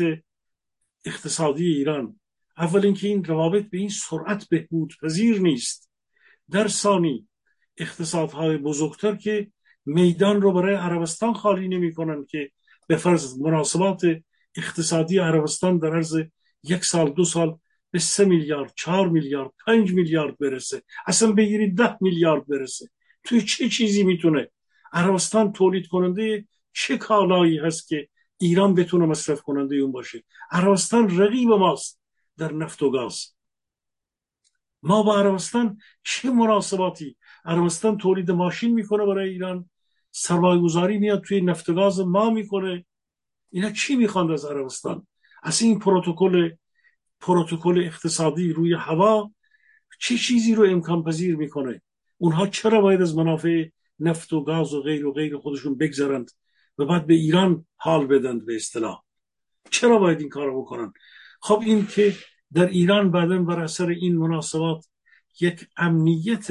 اقتصادی ایران اول اینکه این روابط به این سرعت بهبود پذیر نیست. در ثانی اقتصادهای بزرگتر که میدان رو برای عربستان خالی نمی کنن که به فرض مناسبات اقتصادی عربستان در عرض یک سال دو سال به سه میلیارد چهار میلیارد پنج میلیارد برسه. اصلا بگیرید ده میلیارد برسه. توی چه چیزی می‌تونه عربستان تولید کننده چه کالایی هست که ایران بتونه مصرف کننده اون باشه؟ عربستان رقیب ماست در نفت و گاز. ما با عربستان چه مناسباتی؟ عربستان تولید ماشین می‌کنه برای ایران. سرمایه گذاری میاد توی نفت و گاز ما می‌کنه. اینا چی می‌خواند از عربستان؟ از این پروتکل پروتکل اقتصادی روی هوا چه چیزی رو امکان پذیر می‌کنه؟ اونها چرا باید از منافع نفت و گاز و غیر و غیر خودشون بگذرند و بعد به ایران حال بدند به اصطلاح؟ چرا باید این کار بکنن؟ خب این که در ایران بعدا بر اثر این مناسبات یک امنیت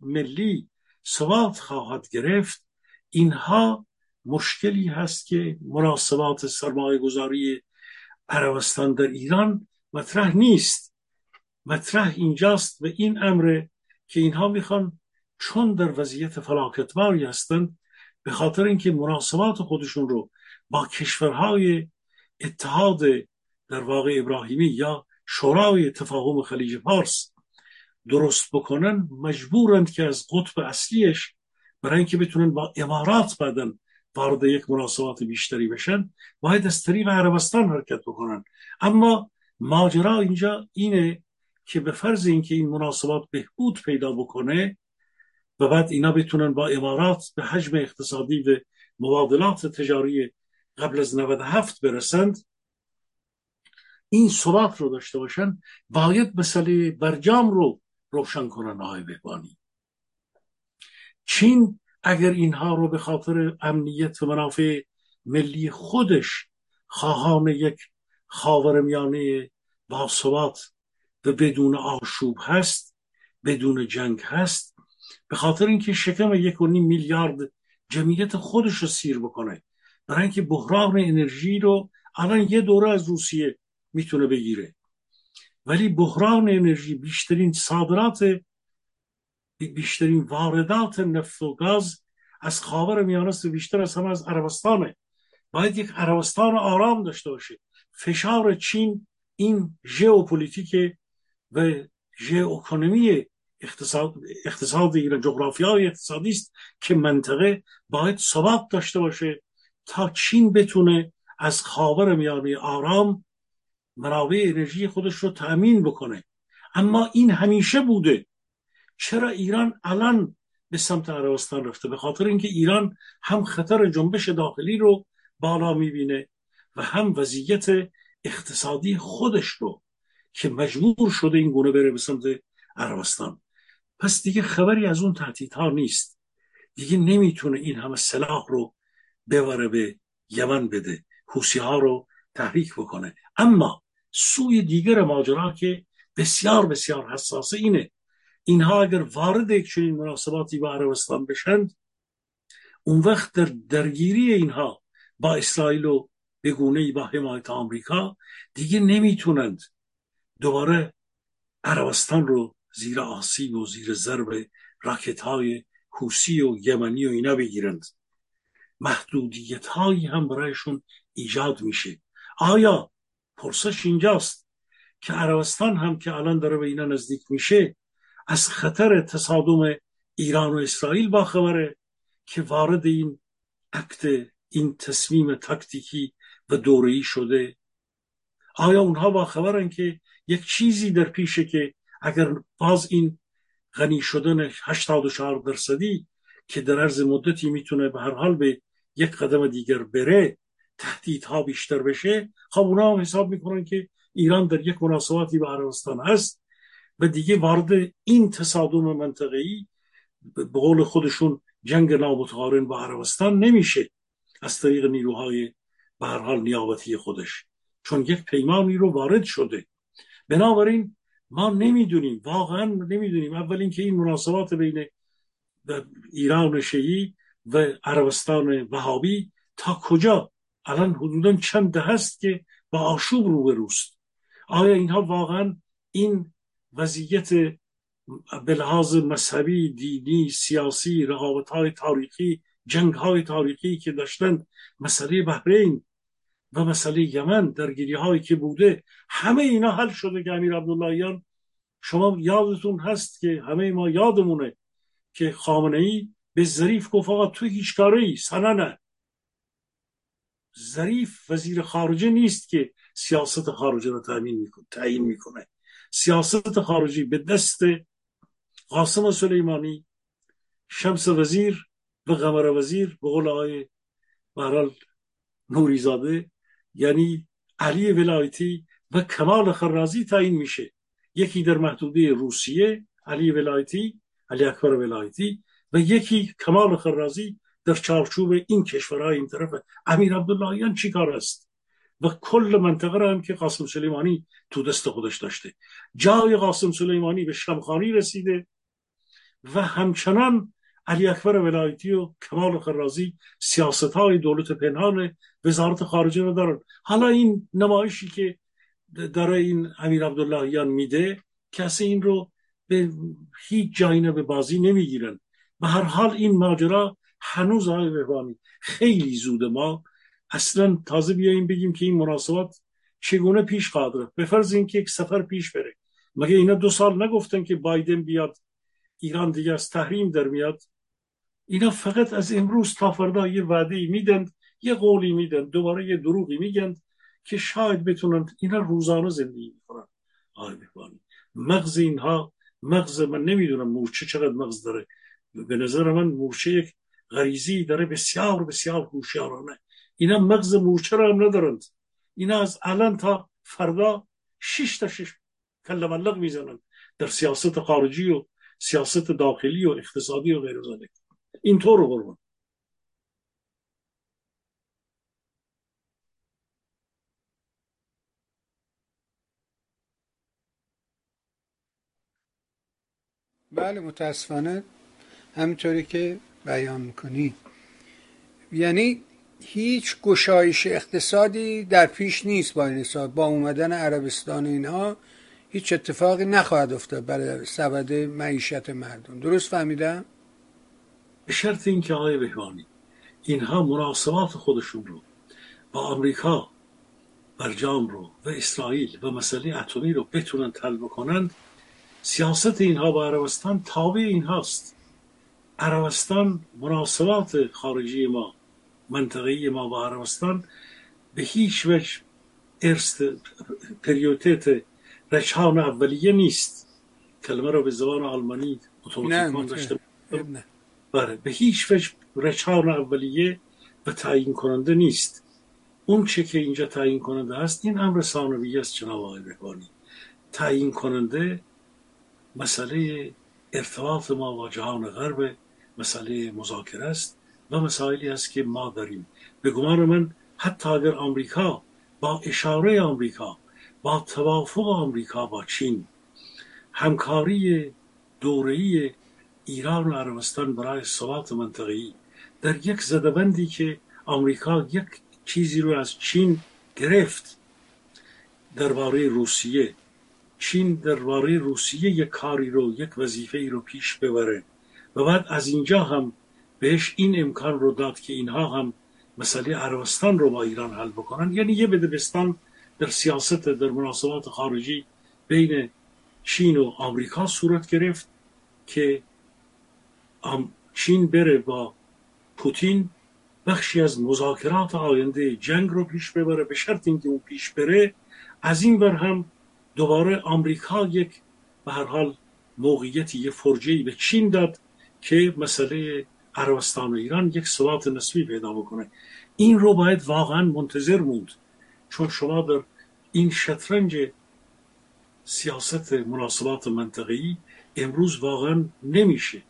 ملی ثبات خواهد گرفت. اینها مشکلی هست که مناسبات سرمایه گذاری عربستان در ایران مطرح نیست. مطرح اینجاست و این امر که اینها می‌خوان چون در وضعیت فلاکتباری هستند به خاطر اینکه مناسبات خودشون رو با کشورهای اتحاد در واقع ابراهیمی یا شورای تفاهم خلیج فارس درست بکنن مجبورند که از قطب اصلیش برای اینکه بتونن با امارات بعدن وارد یک مناسبات بیشتری بشن باید از طریق عربستان حرکت بکنن. اما ماجرا اینجا اینه که به فرض اینکه این مناسبات بهبود پیدا بکنه و بعد اینا بتونن با امارات به حجم اقتصادی و مبادلات تجاری قبل از 97 برسند این ثبات رو داشته باشن باید مسئله برجام رو روشن کنن آقای بهبانی. چین اگر اینها رو به خاطر امنیت و منافع ملی خودش خواهان یک خاورمیانه با ثبات و بدون آشوب هست بدون جنگ هست. به خاطر اینکه شکم یک و نیم میلیارد جمعیت خودش رو سیر بکنه. برای اینکه بحران انرژی رو الان یه دوره از روسیه می‌تونه بگیره. ولی بحران انرژی بیشترین صادرات بیشترین واردات نفت و گاز از خاور میانه بیشتر از همه از عربستانه. باید یک عربستان آرام داشته باشه. فشار چین این ژئوپلیتیک و ژئواکونومی اقتصاد اقتصاد ایران جغرافیای اقتصادی است که منطقه باید ثبات داشته باشه تا چین بتونه از خاور میانه آرام منابع انرژی خودش رو تأمین بکنه. اما این همیشه بوده. چرا ایران الان به سمت عربستان رفته؟ به خاطر اینکه ایران هم خطر جنبش داخلی رو بالا می‌بینه و هم وضعیت اقتصادی خودش رو که مجبور شده این گونه بره به سمت عربستان. پس دیگه خبری از اون ها نیست. دیگه نمی‌تونه این همه سلاح رو ببره به یمن بده حوسی ها رو تحریک بکنه. اما سوی دیگر ماجرا که بسیار بسیار حساسه اینه. اینها اگر وارد یک چنین مناسباتی با عربستان بشند اون وقت در درگیری اینها با اسرائیل و به گونه با حمایت آمریکا دیگه نمی‌تونند دوباره عربستان رو زیر آسیب و زیر ضرب راکت های حوسی و یمنی و اینا بگیرند. محدودیت هایی هم برایشون ایجاد میشه. آیا پرسش اینجاست که عربستان هم که الان داره به اینا نزدیک میشه از خطر تصادم ایران و اسرائیل باخبره که وارد این عکت این تصمیم تاکتیکی و دوره‌ای شده؟ آیا اونها باخبرن که یک چیزی در پیشه که اگر باز این غنی شدن 84 درصدی که در عرض مدتی می‌تونه به هر حال به یک قدم دیگر بره تهدیدها بیشتر بشه خب اونا هم حساب می‌کنن که ایران در یک مناسباتی با عربستان هست و دیگه وارد این تصادم منطقه‌ای به قول خودشون جنگ نامتقارن با عربستان نمیشه از طریق نیروهای به هر حال نیابتی خودش. چون یک پیمانی رو وارد شده. بنابراین ما نمی‌دونیم واقعا نمی‌دونیم. اول اینکه این مناسبات بین ایران شیعی و عربستان وهابی تا کجا؟ الان حدودا چند هست که با آشوب روبروست آیا اینها واقعا این وضعیت به لحاظ مذهبی دینی سیاسی رقابت های تاریخی جنگ های تاریخی که داشتند مسئله بحرین و مسئله یمن درگیری هایی که بوده همه اینا حل شده که امیر عبداللهیان. شما یادتون هست که همه ما یادمونه که خامنه ای به ظریف گفت آقا تو هیچ کاره ای سننه ظریف وزیر خارجه نیست که سیاست خارجه رو تعیین می‌کنه تعیین می‌کنه. سیاست خارجی به دست قاسم سلیمانی شمس وزیر و قمر وزیر به قول آقای نوریزاده یعنی علی ولایتی و کمال خرازی تعیین میشه. یکی در محدوده روسیه علی ولایتی علی اکبر ولایتی و یکی کمال خرازی در چارچوب این کشورهای این طرف. امیر عبداللهیان چی کار است؟ و کل منطقه را هم که قاسم سلیمانی تو دست خودش داشته. جای قاسم سلیمانی به شمخانی رسیده و همچنان علی اکبر ولایتی و کمال خرازی سیاست های دولت پنهان وزارت خارجه رو دارن. حالا این نمایشی که داره این امیر عبداللهیان میده کسی این رو به هیچ جایی به بازی نمی‌گیرن. و هر حال این ماجرا هنوز های بهبانی خیلی زود ما اصلا تازه بیاییم بگیم که این مناسبات چگونه پیش خواهد رفت. به فرض اینکه یک سفر پیش بره. مگه اینا دو سال نگفتن که بایدن بیاد ایران دیگه از تحریم در میاد؟ اینا فقط از امروز تا فردا یه وعده میدن یه قولی میدن دوباره یه دروغی میگن که شاید بتونن اینا روزانه زندگی می‌کنن آقای مغز اینها مغز من نمی‌دونم مورچه چقدر مغز داره. به نظر من مورچه یک غریزی داره بسیار بسیار هوشیارانه. اینا مغز مورچه رو هم ندارند. اینا از الان تا فردا شش تا شش کل ملق می‌زنند. در سیاست خارجی و سیاست داخلی و اقتصادی و غیر ذلك اینطور قربان. بله متاسفانه همینطوری که بیان می‌کنی. یعنی هیچ گشایش اقتصادی در پیش نیست با این حساب. با اومدن عربستان اینها هیچ اتفاقی نخواهد افتاد برای سبد معیشت مردم. درست فهمیدم؟ به شرط اینکه آقای بهوانی اینها مناسبات خودشون رو با آمریکا برجام رو و اسرائیل و مسئله اتمی رو بتونن تل بکنند سیاست اینها با عربستان تابع اینهاست. عربستان مناسبات خارجی ما منطقی ما با عربستان به هیچ وجه ارست پریوتیت رجحان اولیه نیست. کلمه رو به زبان آلمانی اتوماتیکمان داشته بله به هیچ وجه رجحان اولیه و تعیین کننده نیست. اون چه که اینجا تعیین کننده هست این امر ثانوی است جناب آقای بهبانی. تعیین کننده مسئله ارتباط ما با جهان غرب مسئله مذاکره است و مسائلی است که ما داریم. به گمان من حتی اگر آمریکا با اشاره آمریکا با توافق آمریکا با چین همکاری دوره‌ای ایران و عربستان برای ثبات منطقی در یک زدبندی که آمریکا یک چیزی رو از چین گرفت. درباره روسیه. چین درباره روسیه یک کاری رو یک وظیفه ای رو پیش ببره و بعد از اینجا هم بهش این امکان رو داد که اینها هم مسئله عربستان رو با ایران حل بکنن. یعنی یه بدبستان در سیاست در مناسبات خارجی بین چین و آمریکا صورت گرفت که چین بره با پوتین بخشی از مذاکرات آینده جنگ رو پیش ببره به شرط اینکه اون پیش بره از این بر هم دوباره آمریکا یک به هر حال موقعیتی یه فرجه به چین داد که مسئله عربستان و ایران یک ثبات نسبی پیدا بکنه. این رو باید واقعا منتظر موند. چون شما در این شطرنج سیاست مناسبات منطقی امروز واقعا نمیشه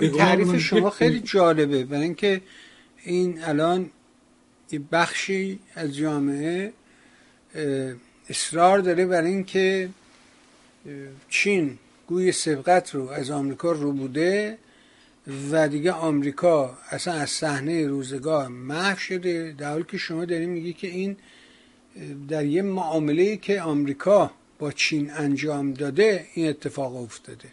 تعریف شما خیلی جالبه. برای اینکه این الان بخشی از جامعه اصرار داره برای اینکه چین گوی سبقت رو از آمریکا رو بوده و دیگه آمریکا اصلا از صحنه روزگار محو شده. در حالی که شما داریم میگی که این در یه معامله که آمریکا با چین انجام داده این اتفاق افتاده.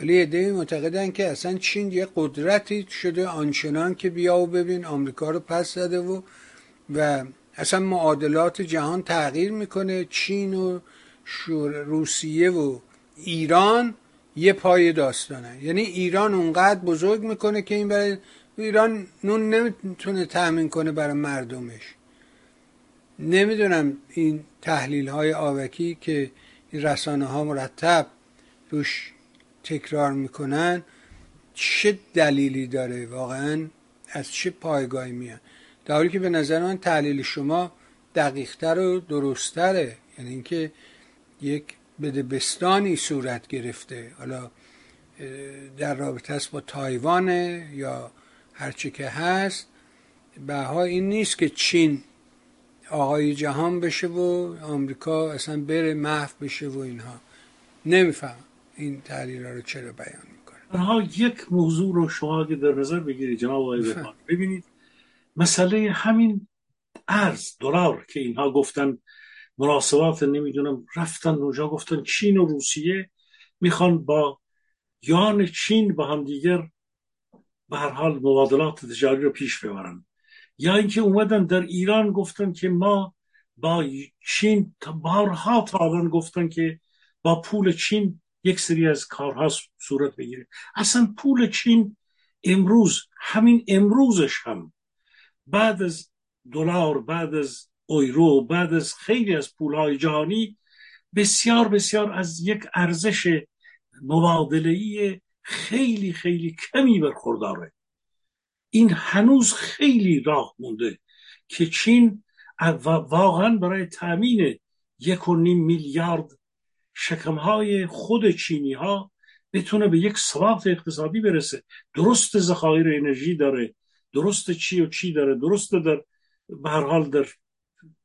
ولی ایده معتقدن که اصلا چین یه قدرتی شده آنچنان که بیا و ببین آمریکا رو پس زده و و اصلا معادلات جهان تغییر می‌کنه. چین و روسیه و ایران یه پای داستانه. یعنی ایران اونقدر بزرگ می‌کنه که این برای ایران نون نمی‌تونه تأمین کنه برای مردمش. نمی‌دونم این تحلیل های آوکی که این رسانه ها مرتب روش تکرار می‌کنن چه دلیلی داره واقعا؟ از چه پایگاهی میان در حالی که به نظر من تحلیل شما دقیقتر و درستره یعنی اینکه یک بدبستانی صورت گرفته. حالا در رابطه است با تایوان یا هرچی که هست بها این نیست که چین آقای جهان بشه و آمریکا اصلا بره محو بشه و اینها. نمیفهم. این تحلیل رو چرا بیان می‌کنه؟ آنها یک موضوع رو شما اگه در نظر بگیرید جناب آقای ببینید مسئله همین ارز دلار که اینها گفتن مناسبات نمی‌دونم رفتن اونجا گفتن چین و روسیه می‌خوان با یان چین با هم دیگر به هر حال مبادلات تجاری رو پیش ببرن. یا اینکه اومدن در ایران گفتن که ما با چین بارها تا گفتن که با پول چین یک سری از کارها صورت بگیره. اصلا پول چین امروز همین امروزش هم بعد از دلار بعد از اویرو بعد از خیلی از پولهای جهانی بسیار بسیار از یک ارزش مبادله‌ای خیلی خیلی کمی برخورداره. این هنوز خیلی راه مونده که چین واقعا برای تامین یک و نیم میلیارد شکمهای خود چینی ها بتونه به یک ثبات اقتصادی برسه. درست ذخایر انرژی داره درست چی و چی داره درست در به هر حال در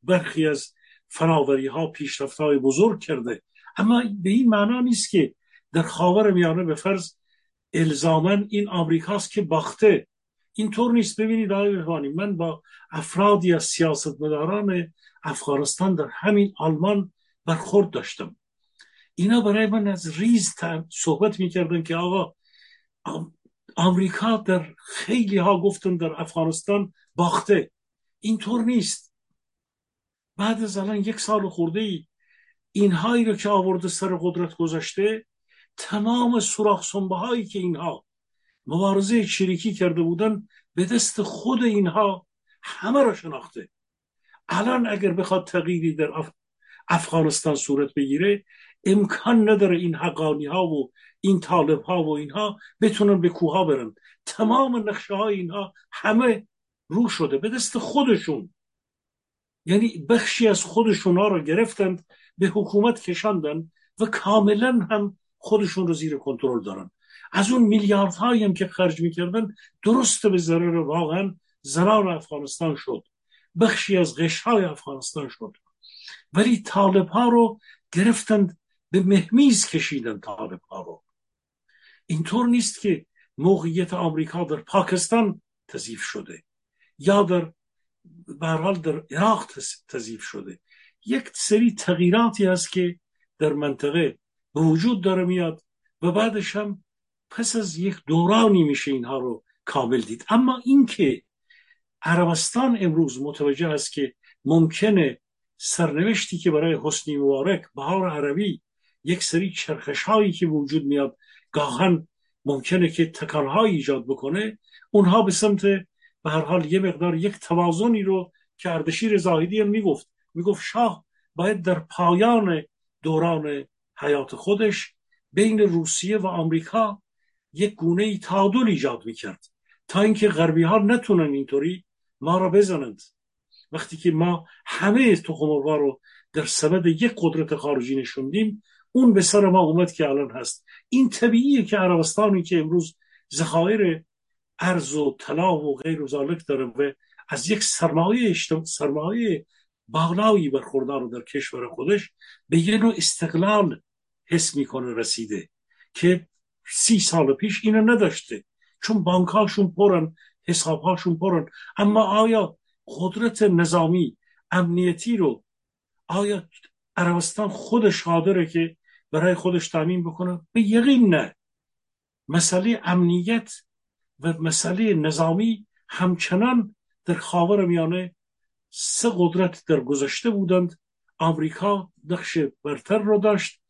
برخی از فناوری ها پیشرفت های بزرگ کرده. اما به این معنا نیست که در خاور میانه به فرض الزامن این آمریکاست که باخته. اینطور نیست. ببینید آقای بهبانی من با افرادی از سیاستمداران افغانستان در همین آلمان برخورد داشتم. اینا برای من از ریز صحبت می‌کردن که آقا آمریکا در خیلی ها گفتن در افغانستان باخته. اینطور نیست. بعد از الان یک سال خورده ای اینهایی رو که آورده سر قدرت گذاشته تمام سوراخ سنبه هایی که اینها مبارزه چریکی کرده بودن به دست خود اینها همه را شناخته. الان اگر بخواد تغییری در افغانستان صورت بگیره امکان نداره این حقانی ها و این طالب ها و اینها بتونن به کوها برن. تمام نقشه های اینها همه رو شده به دست خودشون. یعنی بخشی از خودشون ها رو گرفتند به حکومت کشاندن و کاملا هم خودشون رو زیر کنترل دارن. از اون میلیاردهایی هم که خرج می‌کردن درست به ضرر واقعا زنان افغانستان شد. بخشی از های افغانستان شد. ولی طالب ها رو گرفتند به مهمیز کشیدن طالب ها رو. اینطور نیست که موقعیت آمریکا در پاکستان تضیف شده یا در حال در عراق تضیف شده. یک سری تغییراتی هست که در منطقه به وجود داره میاد و بعدش هم پس از یک دورانی میشه اینها رو کامل دید. اما اینکه عربستان امروز متوجه است که ممکنه سرنوشتی که برای حسنی مبارک بهار عربی یک سری چرخش هایی که وجود میاد گاهن ممکنه که تکانهایی ایجاد بکنه اونها به سمت به هر حال یه مقدار یک توازنی رو که اردشیر زاهدی هم می‌گفت می‌گفت شاه باید در پایان دوران حیات خودش بین روسیه و آمریکا یک گونه تعادل ایجاد می‌کرد تا اینکه غربی ها نتونن اینطوری ما را بزنند. وقتی که ما همه تخم رو در سبد یک قدرت خارجی نشوندیم اون به سر ما اومد که الان هست. این طبیعیه که عربستانی که امروز ذخایر ارز و طلا و غیر و ذالک داره و از یک سرمایه سرمایه بالایی برخوردار در کشور خودش به یه نوع استقلال حس می‌کنه رسیده که سی سال پیش اینو نداشته. چون بانکهاشون پرن حسابهاشون پرن. اما آیا قدرت نظامی امنیتی رو آیا عربستان خودش قادره که برای خودش تعمین بکنه؟ به یقین نه. مسئله امنیت و مسئله نظامی همچنان در خاور میانه سه قدرت در گذشته بودند. آمریکا نقش برتر رو داشت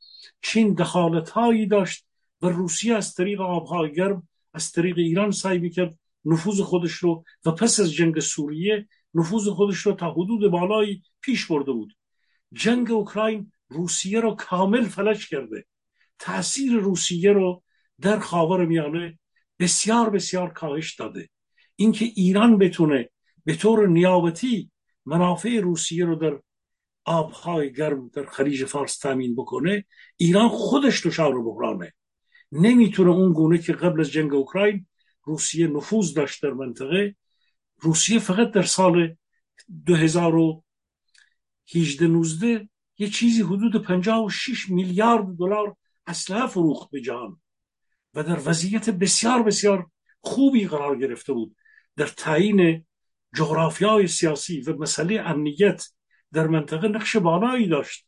چین دخالت هایی داشت و روسیه از طریق آبهای گرم از طریق ایران سعی می‌کرد نفوذ خودش رو و پس از جنگ سوریه نفوذ خودش رو تا حدود بالایی پیش برده بود. جنگ اوکراین روسیه رو کامل فلج کرده. تاثیر روسیه رو در خاور میانه بسیار بسیار کاهش داده. اینکه ایران بتونه به طور نیابتی منافع روسیه رو در آبهای گرم در خلیج فارس تامین بکنه ایران خودش دچار بحرانه. نمی‌تونه اون گونه که قبل از جنگ اوکراین روسیه نفوذ داشت در منطقه روسیه فقط در سال 2018 19 یه چیزی حدود 56 میلیارد دلار اسلحه فروخت به جهان و در وضعیت بسیار بسیار خوبی قرار گرفته بود. در تعیین جغرافیای سیاسی و مسئله امنیت در منطقه نقش بالایی داشت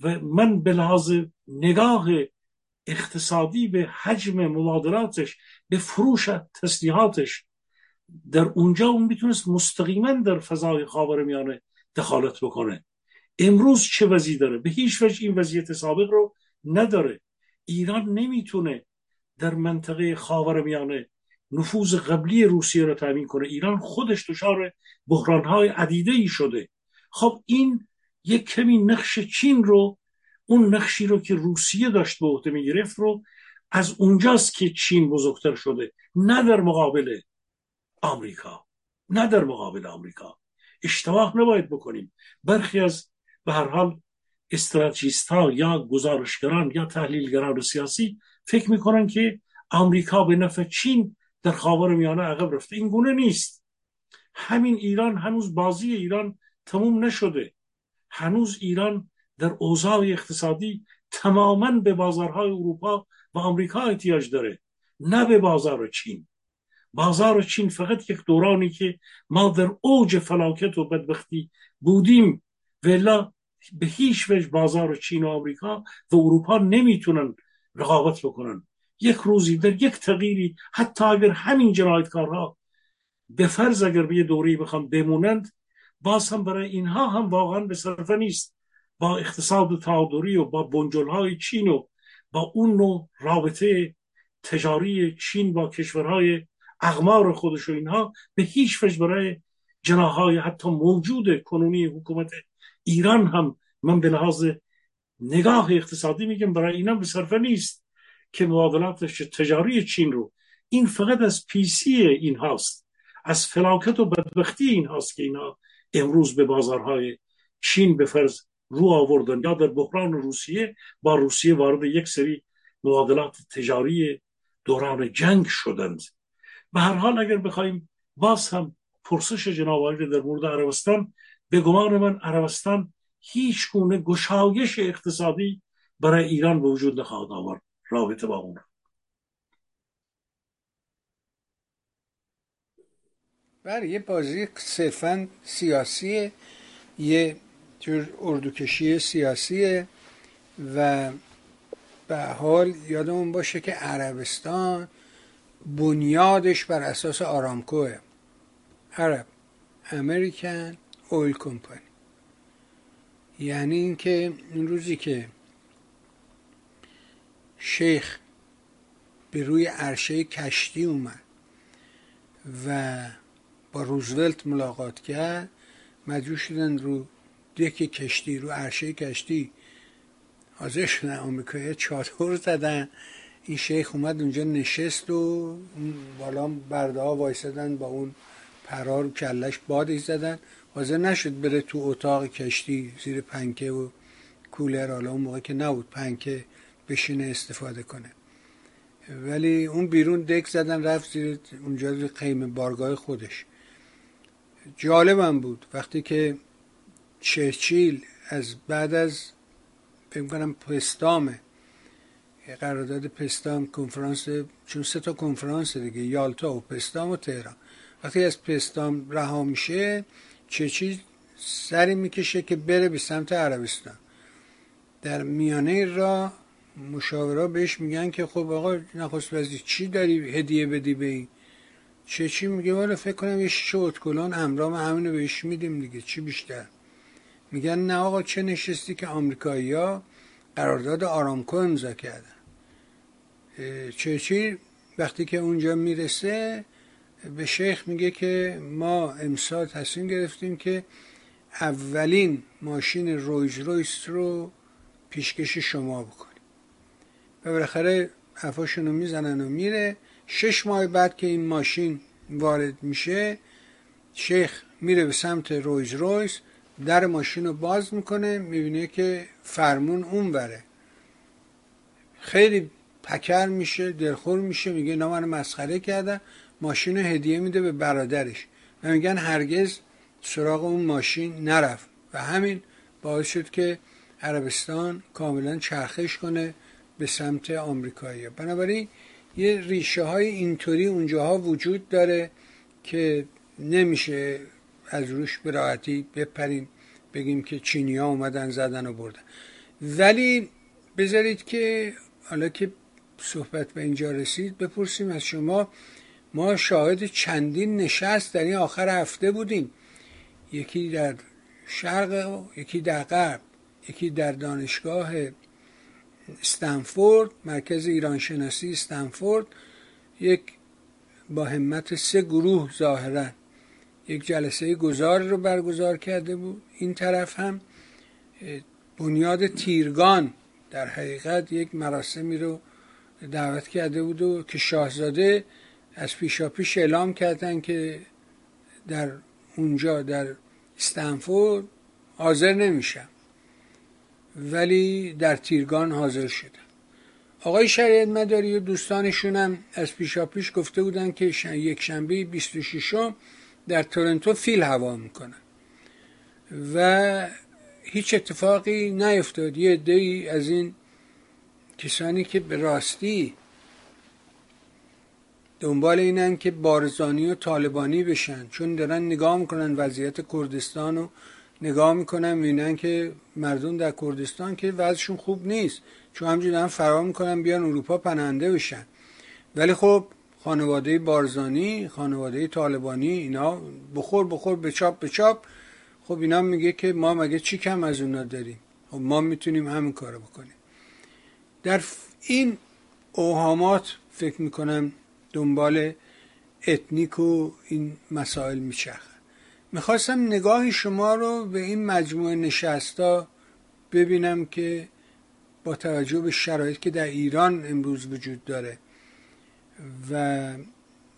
و من به لحاظ نگاه اقتصادی به حجم مبادراتش به فروش تسلیحاتش در اونجا اون می‌تونست مستقیما در فضای خاور میانه دخالت بکنه. امروز چه وضعی داره؟ به هیچ وجه این وضعیت سابق رو نداره. ایران نمی‌تونه در منطقه خاور میانه نفوذ قبلی روسیه رو تامین کنه. ایران خودش دچار بحرانهای عدیده ای شده. خب این یک کمی نقش چین رو اون نقشی رو که روسیه داشت به عهده می‌گرفت رو از اونجاست که چین بزرگتر شده. نه در مقابل آمریکا. نه در مقابل آمریکا. اشتباه نباید بکنیم. برخی از به هر حال استراتژیست ها یا گزارشگران یا تحلیلگران سیاسی فکر می‌کنن که آمریکا به نفع چین در خاور میانه عقب رفته. این گونه نیست. همین ایران هنوز بازی ایران تموم نشده. هنوز ایران در اوضاع اقتصادی تماما به بازارهای اروپا و آمریکا احتیاج داره نه به بازار چین. بازار چین فقط یک دورانی که ما در اوج فلاکت و بدبختی بودیم ولا به هیچ وجه بازار چین و آمریکا و اروپا نمی‌تونن رقابت بکنن. یک روزی در یک تغییری حتی اگر همین جنایتکارها به فرض اگر به یه دوری بخوام بمونند باز هم برای اینها هم واقعا به صرفه نیست. با اقتصاد تعادلی و با بنجل های چین و با اون نوع رابطه تجاری چین با کشورهای اغمار خودش و اینها به هیچ وجه برای جناهای حتی موجود کنونی حکومت ایران هم من به لحاظ نگاه اقتصادی میگم برای اینا به صرفه نیست که معادلات تجاری چین رو. این فقط از پیسی این هاست. از فلاکت و بدبختی این هاست که اینا امروز به بازارهای چین به فرض رو آوردن. یا در بحران روسیه با روسیه وارد یک سری معادلات تجاری دوران جنگ شدند. به هر حال اگر بخوایم باز هم پرسش جناب در مورد عربستان به گمان من عربستان هیچ گونه گشایش اقتصادی برای ایران به وجود نخواهد آورد. رابطه با اون. بله یه بازی صرفا سیاسیه یه جور اردوکشی سیاسیه و به حال یادمون باشه که عربستان بنیادش بر اساس آرامکوه. عرب امریکن اویل کمپانی یعنی اینکه این روزی که شیخ به روی عرشه کشتی اومد و با روزولت ملاقات کرد مجبور شدن رو دک کشتی رو عرشه کشتی حاضر شدن آمریکایی چادر زدن. این شیخ اومد اونجا نشست و بالا برده ها وایسدن با اون پرار و کلش بادش زدن. حاضر نشد بره تو اتاق کشتی زیر پنکه و کولر حالا اون موقع که نبود پنکه بشینه استفاده کنه. ولی اون بیرون دک زدن رفت زیر اونجا قیمه بارگاه خودش. جالبم بود. وقتی که چرچیل از بعد از فکر کنم پستامه. قرارداد پستام کنفرانس چون سه تا کنفرانس دیگه یالتا و پستام و تهران. وقتی از پستام رها میشه چه چیز سری می‌کشه که بره به سمت عربستان. در میانه را مشاورا بهش میگن که خب آقا نخست وزیر چی داری هدیه بدی به این؟ چه چی میگه؟ والا فکر کنم یه شیشه اتکلون امرام همینو بهش میدیم دیگه. چی بیشتر؟ میگن نه آقا چه نشستی که آمریکایی ها قرارداد آرامکو امضا کردن. چرچیل وقتی که اونجا می‌رسه به شیخ میگه که ما امسال تصمیم گرفتیم که اولین ماشین رویز رویس رو پیشکش شما بکنیم. و بالاخره حرفاشون رو می‌زنن و میره. شش ماه بعد که این ماشین وارد میشه شیخ میره به سمت رویز رویس در ماشین رو باز می‌کنه می‌بینه که فرمون اون بره خیلی پکر میشه دلخور میشه میگه نه من مسخره کردن. ماشین رو هدیه میده به برادرش. و میگن هرگز سراغ اون ماشین نرفت. و همین باعث شد که عربستان کاملا چرخش کنه به سمت آمریکایی. بنابراین یه ریشه های اینطوری اونجاها وجود داره که نمیشه از روش به بپریم بگیم که چینی ها اومدن زدن و بردن. ولی بذارید که حالا که صحبت به اینجا رسید بپرسیم از شما ما شاهد چندین نشست در این آخر هفته بودیم. یکی در شرق یکی در غرب یکی در دانشگاه استنفورد مرکز ایران شناسی استنفورد. یک با همت سه گروه ظاهرا یک جلسه گذار رو برگزار کرده بود. این طرف هم بنیاد تیرگان در حقیقت یک مراسمی رو دعوت کرده بود و که شاهزاده از پیشا پیش اعلام کردن که در اونجا در استنفورد حاضر نمیشم. ولی در تیرگان حاضر شدن آقای شریعت مداری و دوستانشون هم از پیشا پیش گفته بودن که یک شنبه 26 در تورنتو فیل هوا می‌کنن. و هیچ اتفاقی نیفتاد. یه دی از این کسانی که به راستی دنبال اینن که بارزانی و طالبانی بشن. چون دارن نگاه می‌کنن وضعیت کردستان رو نگاه می‌کنن می‌بینن که مردم در کردستان که وضعشون خوب نیست. چون همجور دارن فرار می‌کنن بیان اروپا پناهنده بشن. ولی خب خانواده بارزانی خانواده طالبانی اینا بخور بخور بچاپ بچاپ خب اینا میگه که ما مگه چی کم از اونا داریم؟ خب ما می‌تونیم همین کارو بکنیم. در این اوهامات فکر می‌کنم دنبال اتنیک و این مسائل میچرخه. می‌خواستم نگاه شما رو به این مجموعه نشستا ببینم که با توجه به شرایط که در ایران امروز وجود داره و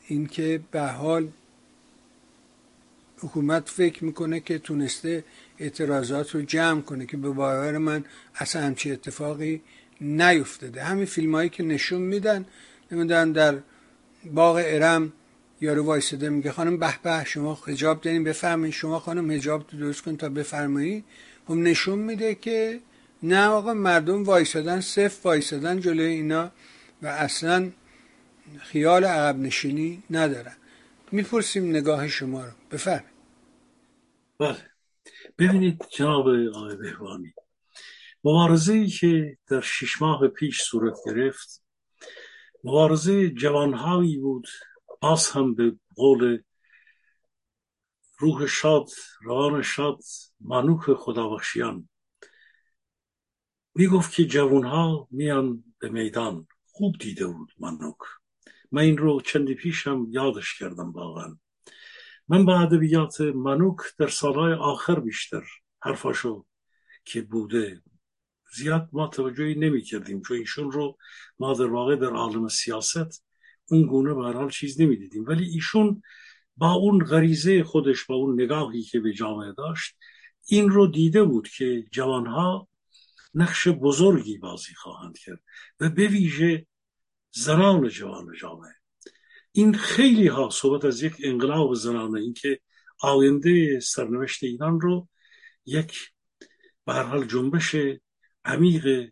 اینکه به حال حکومت فکر می‌کنه که تونسته اعتراضات رو جمع کنه که به باور من اصلا همچی اتفاقی نیفتاده. همین فیلم هایی که نشون میدن نمیدن در باغ ارم یارو وایساده میگه خانم به به شما حجاب دارین بفرمایید شما خانم حجاب درست کن تا بفرمایید هم نشون میده که نه آقا مردم وایسادن صفر وایسادن جلوی اینا و اصلا خیال عقب نشینی ندارن. می‌پرسیم نگاه شما رو. بفرمایید. بله. ببینید جناب آقای بهوانی مبارزه ای که در شش ماه پیش صورت گرفت مبارزه جوانهایی بود. باز هم به قول روح شاد روان شاد مانوک خدابخشیان می‌گفت که جوانها میان به میدان. خوب دیده بود مانوک. من این رو چندی پیشم یادش کردم واقعا. من به ادبیات منوک در سالهای آخر بیشتر حرفاشو که بوده زیاد ما توجهی نمی کردیم چون ایشون رو ما در واقع در عالم سیاست اون گونه به حال چیز نمی دیدیم ولی ایشون با اون غریزه خودش با اون نگاهی که به جامعه داشت این رو دیده بود که جوانها نقش بزرگی بازی خواهند کرد و به ویژه زنان جوان جامعه. این خیلی ها صحبت از یک انقلاب زنانه اینکه آینده سرنوشت ایران رو یک به حال جنبش عمیق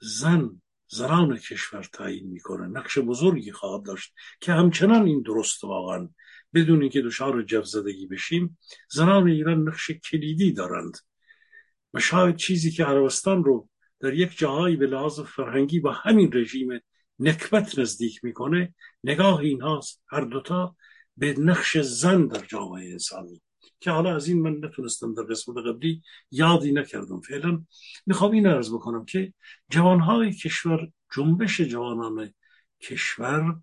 زن زنان کشور تعیین می‌کنه. نقش بزرگی خواهد داشت که همچنان این درست واقعا. بدون اینکه دچار جفزدگی بشیم زنان ایران نقش کلیدی دارند. و شاید چیزی که عربستان رو در یک جاهایی به لحاظ فرهنگی با همین رژیم نکبت نزدیک می‌کنه نگاه این هاست هر دوتا به نقش زن در جامعه انسانی. که حالا از این من نتونستم در قسمت قبلی یادی نکردم فعلا. می‌خوام این عرض بکنم که جوانهای کشور جنبش جوانان کشور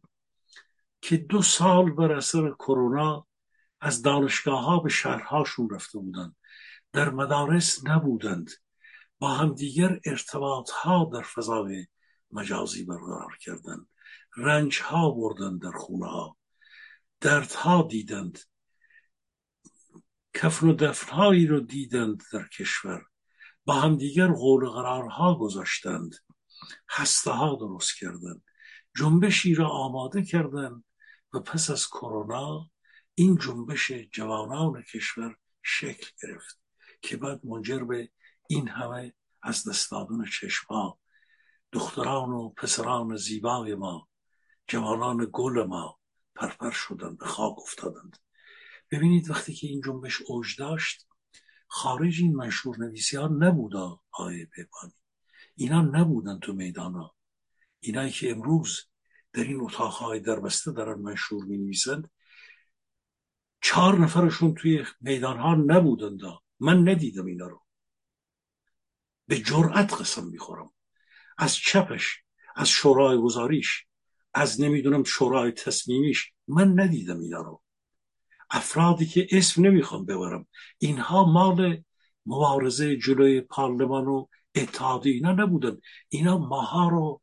که دو سال بر اثر کرونا از دانشگاه ها به شهرهاشون رفته بودند در مدارس نبودند با همدیگر ارتباط ها در فضای مجازی برقرار کردن رنج ها بردن در خونه ها درد ها دیدند. کفن و دفن هایی رو دیدند در کشور. با همدیگر قول قرارها گذاشتند. هسته ها درست کردند. جنبشی را آماده کردند و پس از کرونا این جنبش جوانان کشور شکل گرفت که بعد منجر به این همه از دست دادن چشما دختران و پسران زیبای ما جوانان گل ما پرپر شدند به خاک افتادند. ببینید وقتی که این جنبش اوج داشت خارج این منشور نویسی ها نبودا آقای پیپانی اینا نبودن تو میدان ها. اینایی که امروز در این اتاقهای در بسته دارن منشور می نویسند چهار نفرشون توی میدان ها نبودند. من ندیدم اینا رو. به جرأت قسم می‌خورم. از چپش از شورای گذاریش از نمی‌دونم شورای تصمیمیش من ندیدم اینا رو. افرادی که اسم نمی‌خوام ببرم. اینها مال مبارزه جلوی پارلمان و اتحادی اینا نبودن. اینا ماها رو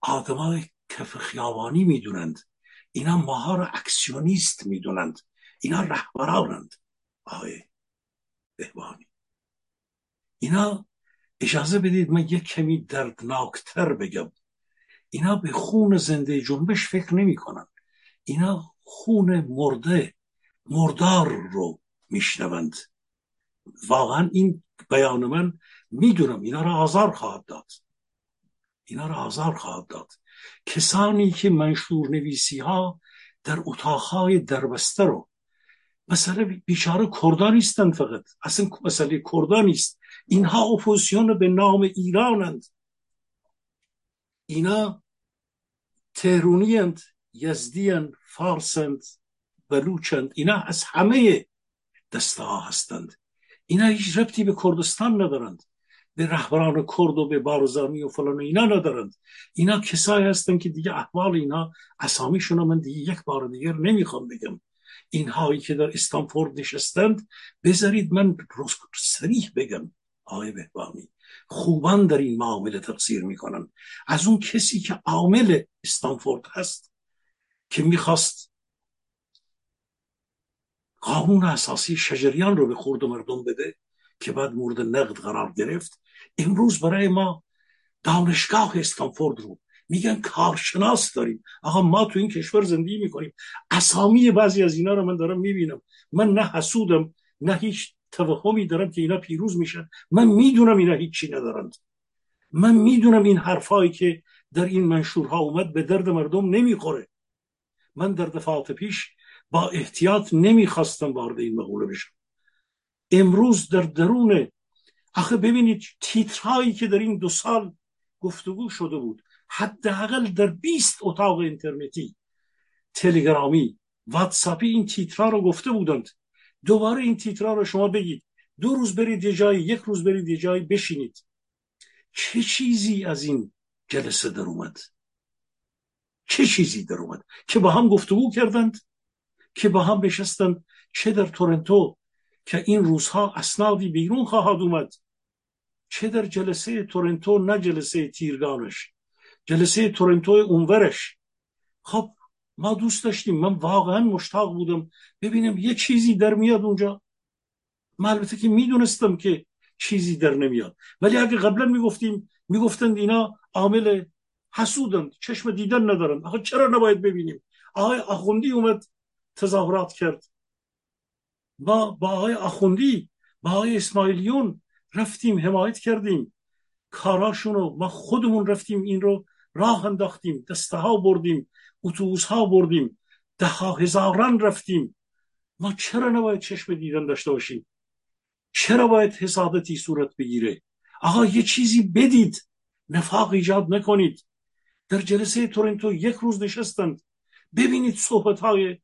آدمای کف خیابانی می‌دونند. اینا ماها رو اکسیونیست می‌دونند. اینا رهبرانند. آقای بهبانی اینا اجازه بدید من یک کمی دردناکتر بگم. اینا به خون زنده جنبش فکر نمی کنن. اینا خون مرده مردار رو میشنوند. واقعا این بیان من می‌دونم اینا را آزار خواهد داد. اینا را آزار خواهد داد. کسانی که منشور نویسی ها در اتاقهای دربسته رو مثلا بیچاره کردان نیستند فقط. اصلا مسئله کردان نیست. اینها اپوزیسیون به نام ایرانند. اینا تهرونی یزدی فارسند بلوچند اینا از همه دسته ها هستند. اینا هیچ ربطی به کردستان ندارند. به رهبران کرد و به بارزانی و فلان و اینا ندارند. اینا کسایی هستند که دیگه احوال اینا اسامیشون من دیگه یک بار دیگر نمی‌خوام بگم. اینهایی که در استانفورد نشستند بذارید من سریح بگم آقای بهبانی خوبان در این معامله تقصیر می‌کنن. از اون کسی که عامل استانفورد هست که می‌خواست قانون اساسی شجریان رو به خورد مردم بده که بعد مورد نقد قرار گرفت. امروز برای ما دانشگاه استانفورد رو میگن کارشناس داریم. آقا ما تو این کشور زندگی می‌کنیم. اسامی بعضی از اینا رو من دارم می‌بینم. من نه حسودم نه هیچ توهمی دارم که اینا پیروز میشن. من می‌دونم اینا هیچی ندارند. من می‌دونم این حرفایی که در این منشورها اومد به درد مردم نمی‌خوره. من در دفعات پیش با احتیاط نمی‌خواستم وارد این مقوله بشم. امروز در درون آخه ببینید تیترهایی که در این دو سال گفتگو شده بود حداقل در 20 اتاق اینترنتی تلگرامی واتساپی این تیترها رو گفته بودند. دوباره این تیترها رو شما بگید. دو روز برید یه جایی یک روز برید یه جایی بشینید. چه چیزی از این جلسه در اومد؟ چه چیزی در اومد؟ که با هم گفتگو کردند که با هم بشستند چه در تورنتو که این روزها اسنادی بیرون خواهد اومد. چه در جلسه تورنتو نه جلسه تیرگانش. جلسه تورنتو اونورش. خب ما دوست داشتیم. من واقعا مشتاق بودم ببینم یه چیزی در میاد اونجا. من البته که می‌دونستم که چیزی در نمیاد. ولی اگه قبلا می‌گفتیم می‌گفتند اینا عامل حسودند. چشم دیدن ندارن. آخه چرا نباید ببینیم؟ آقای آخوندی اومد. تظاهرات کرد. با با آقای آخوندی با آقای اسماعیلیون رفتیم حمایت کردیم. کاراشون رو ما خودمون رفتیم این رو راه انداختیم دسته ها بردیم اتوبوس ها بردیم ده ها هزاران رفتیم. ما چرا نباید چشم دیدن داشته باشیم؟ چرا باید حسادتی صورت بگیره؟ آقا یه چیزی بدید نفاق ایجاد نکنید. در جلسه تورنتو یک روز نشستند. ببینید صحبت های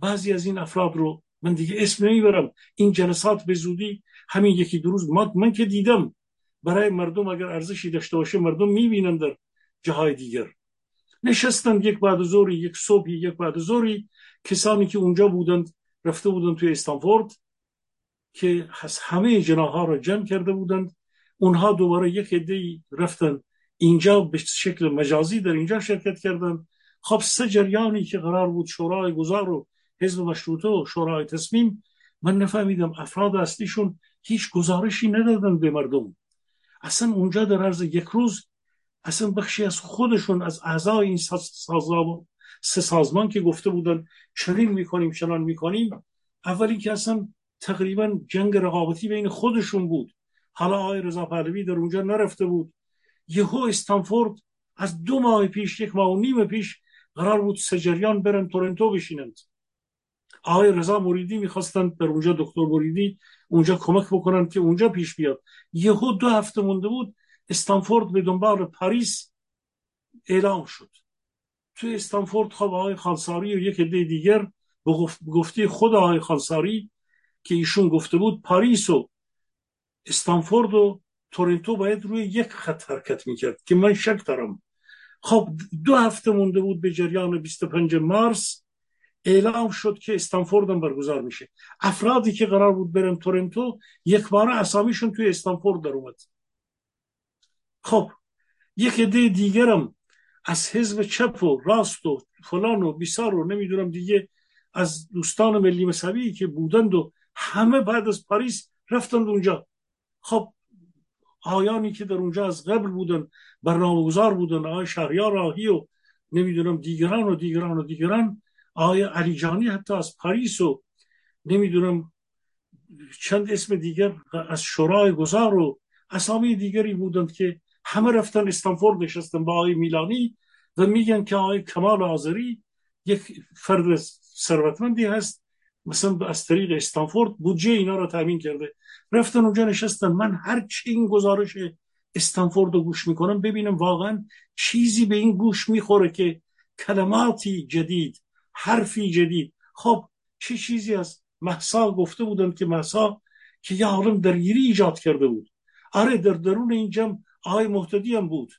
بعضی از این افراد رو من دیگه اسم نمی‌برم. این جلسات به زودی همین یکی دو روز من که دیدم برای مردم اگر ارزشی داشته باشه مردم می‌بینن در جاهای دیگر. نشستند یک بعد زوری یک صبحی یک بعد زوری کسانی که اونجا بودند رفته بودند توی استانفورد که همه جناها را جمع کرده بودند. اونها دوباره یک عده رفتن اینجا به شکل مجازی در اینجا شرکت کردند. خب سه جریانی که قرار بود شورای گذار و حزب مشروطه و شورای تصمیم من نفهمیدم افراد اصلیشون هیچ گزارشی ندادن به مردم. اصلا اونجا در عرض یک روز اصلا بخشی از خودشون از اعضای این سازمان سه سازمان که گفته بودن چنین می‌کنیم چنان می‌کنیم اولی که اصلا تقریبا جنگ رقابتی بین خودشون بود. حالا آقای رضا پهلوی در اونجا نرفته بود. یهو استانفورد از دو ماه پیش یک ماه و نیم پیش قرار بود سجریان برن تورنتو بشینند. آقای رضا مریدی می‌خواستند در اونجا دکتر مریدی اونجا کمک بکنن که اونجا پیش بیاد. یهو دو هفته مونده بود استانفورد به دنبال پاریس اعلام شد. توی استانفورد خب آقای خالساری و یک عده دیگر به گفته خود آقای خالساری که ایشون گفته بود پاریس و استانفورد و تورنتو باید روی یک خط حرکت می‌کرد که من شک دارم. خب دو هفته مونده بود به جریان 25 مارس اعلام شد که استانفورد هم برگزار میشه. افرادی که قرار بود برن تورنتو یک بار اسامیشون توی استانفورد در اومد. خب یک عده دیگرم از حزب چپ و راست و فلان و بیسار و نمی‌دونم دیگه از دوستان ملی مذهبی که بودند و همه بعد از پاریس رفتند اونجا. خب آیانی که در اونجا از قبل بودن برنامه‌گذار بودن آقای شهریار راهی و نمی‌دونم دیگران و دیگران و دیگران آقای علیجانی حتی از پاریس و نمی‌دونم چند اسم دیگر از شورای گذار و اسامی دیگری بودند که همه رفتن استانفورد نشستن با آقای میلانی و میگن که آقای کمال آذری یک فرد ثروتمندی هست مثلا از طریق استانفورد بودجه اینا رو تامین کرده. رفتن اونجا نشستن. من هر چی این گزارش استانفورد رو گوش می‌کنم ببینم واقعا چیزی به این گوش می‌خوره که کلماتی جدید حرفی جدید. خب چه چیزی از محسا گفته بودن که محسا که یه عالم درگیری ایجاد کرده بود. آره در درون این جمع آقای محتدی هم بود.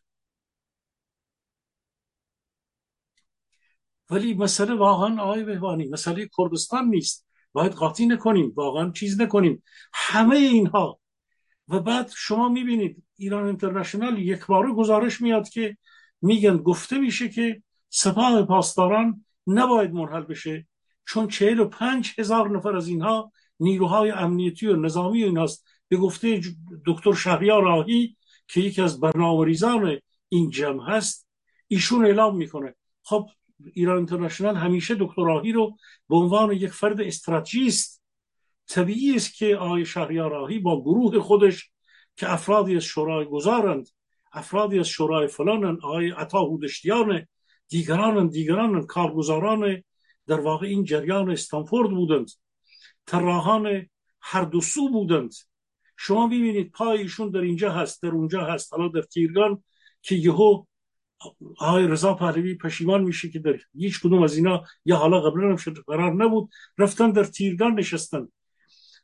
ولی مسئله واقعا آقای بهبانی مسئله کردستان نیست. باید قاطی نکنیم واقعا چیز نکنیم. همه اینها. و بعد شما می‌بینید ایران اینترنشنال یک بار گزارش میاد که میگن گفته میشه که سپاه پاسداران نباید منحل بشه چون چهل و پنج هزار نفر از اینها نیروهای امنیتی و نظامی ایناست. به گفته دکتر شهریار راهی که یکی از برنامه ریزان این جمع هست ایشون اعلام می‌کنه. خب ایران اینترنشنال همیشه دکتر راهی رو به عنوان یک فرد استراتژیست طبیعی است که آقای شهریار راهی با گروه خودش که افرادی از شورای گذارند افرادی از شورای فلانن آقای عطا هودشتیان دیگران دیگران کارگزاران در واقع این جریان استانفورد بودند. طراحان هر دو سو بودند. شما ببینید پای ایشون در اینجا هست در اونجا هست. حالا در تیرگان که یهو آقای رضا پهلوی پشیمان میشه که در هیچ کدوم از اینا یا حالا قبلا هم قرار نبود رفتن در تیرگان نشستن.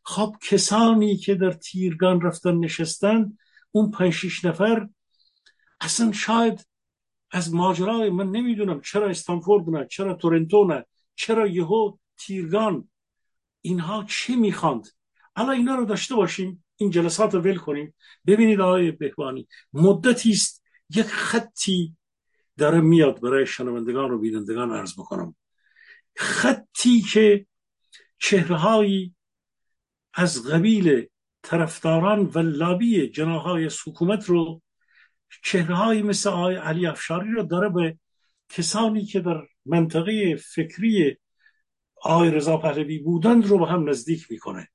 خب کسانی که در تیرگان رفتن نشستن اون پنج شیش نفر اصلا شاید از ماجرای من نمی‌دونم چرا استانفورد نه چرا تورنتو نه چرا یهو تیرگان. اینها چی می‌خواند؟ الان اینا رو داشته باشیم این جلسات رو ول کنیم. ببینید آقای بهبانی مدتی است یک خطی داره میاد برای شنوندگان و بینندگان عرض بکنم. خطی که چهرههایی از قبیل طرفداران و لابی جناهای حکومت رو چهرههایی مثل آقای علی افشاری رو داره به کسانی که در منطقه فکری آقای رضا پهلوی بودند رو به هم نزدیک می‌کنه.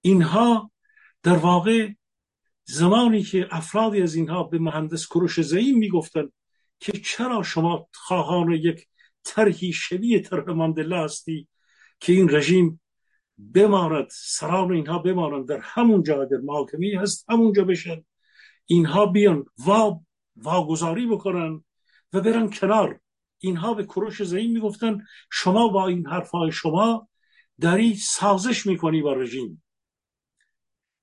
اینها در واقع زمانی که افرادی از اینها به مهندس کروش زعیم می‌گفتند که چرا شما خواهان یک طرحی شبیه طرح ماندلا هستی که این رژیم بماند سران اینها بمانند. در همون جا در محاکمی هست همونجا بشن. اینها بیان وا واگذاری بکنن و برن کنار. اینها به کروش زعیم می‌گفتن شما با این حرفهای شما داری سازش می‌کنی با رژیم.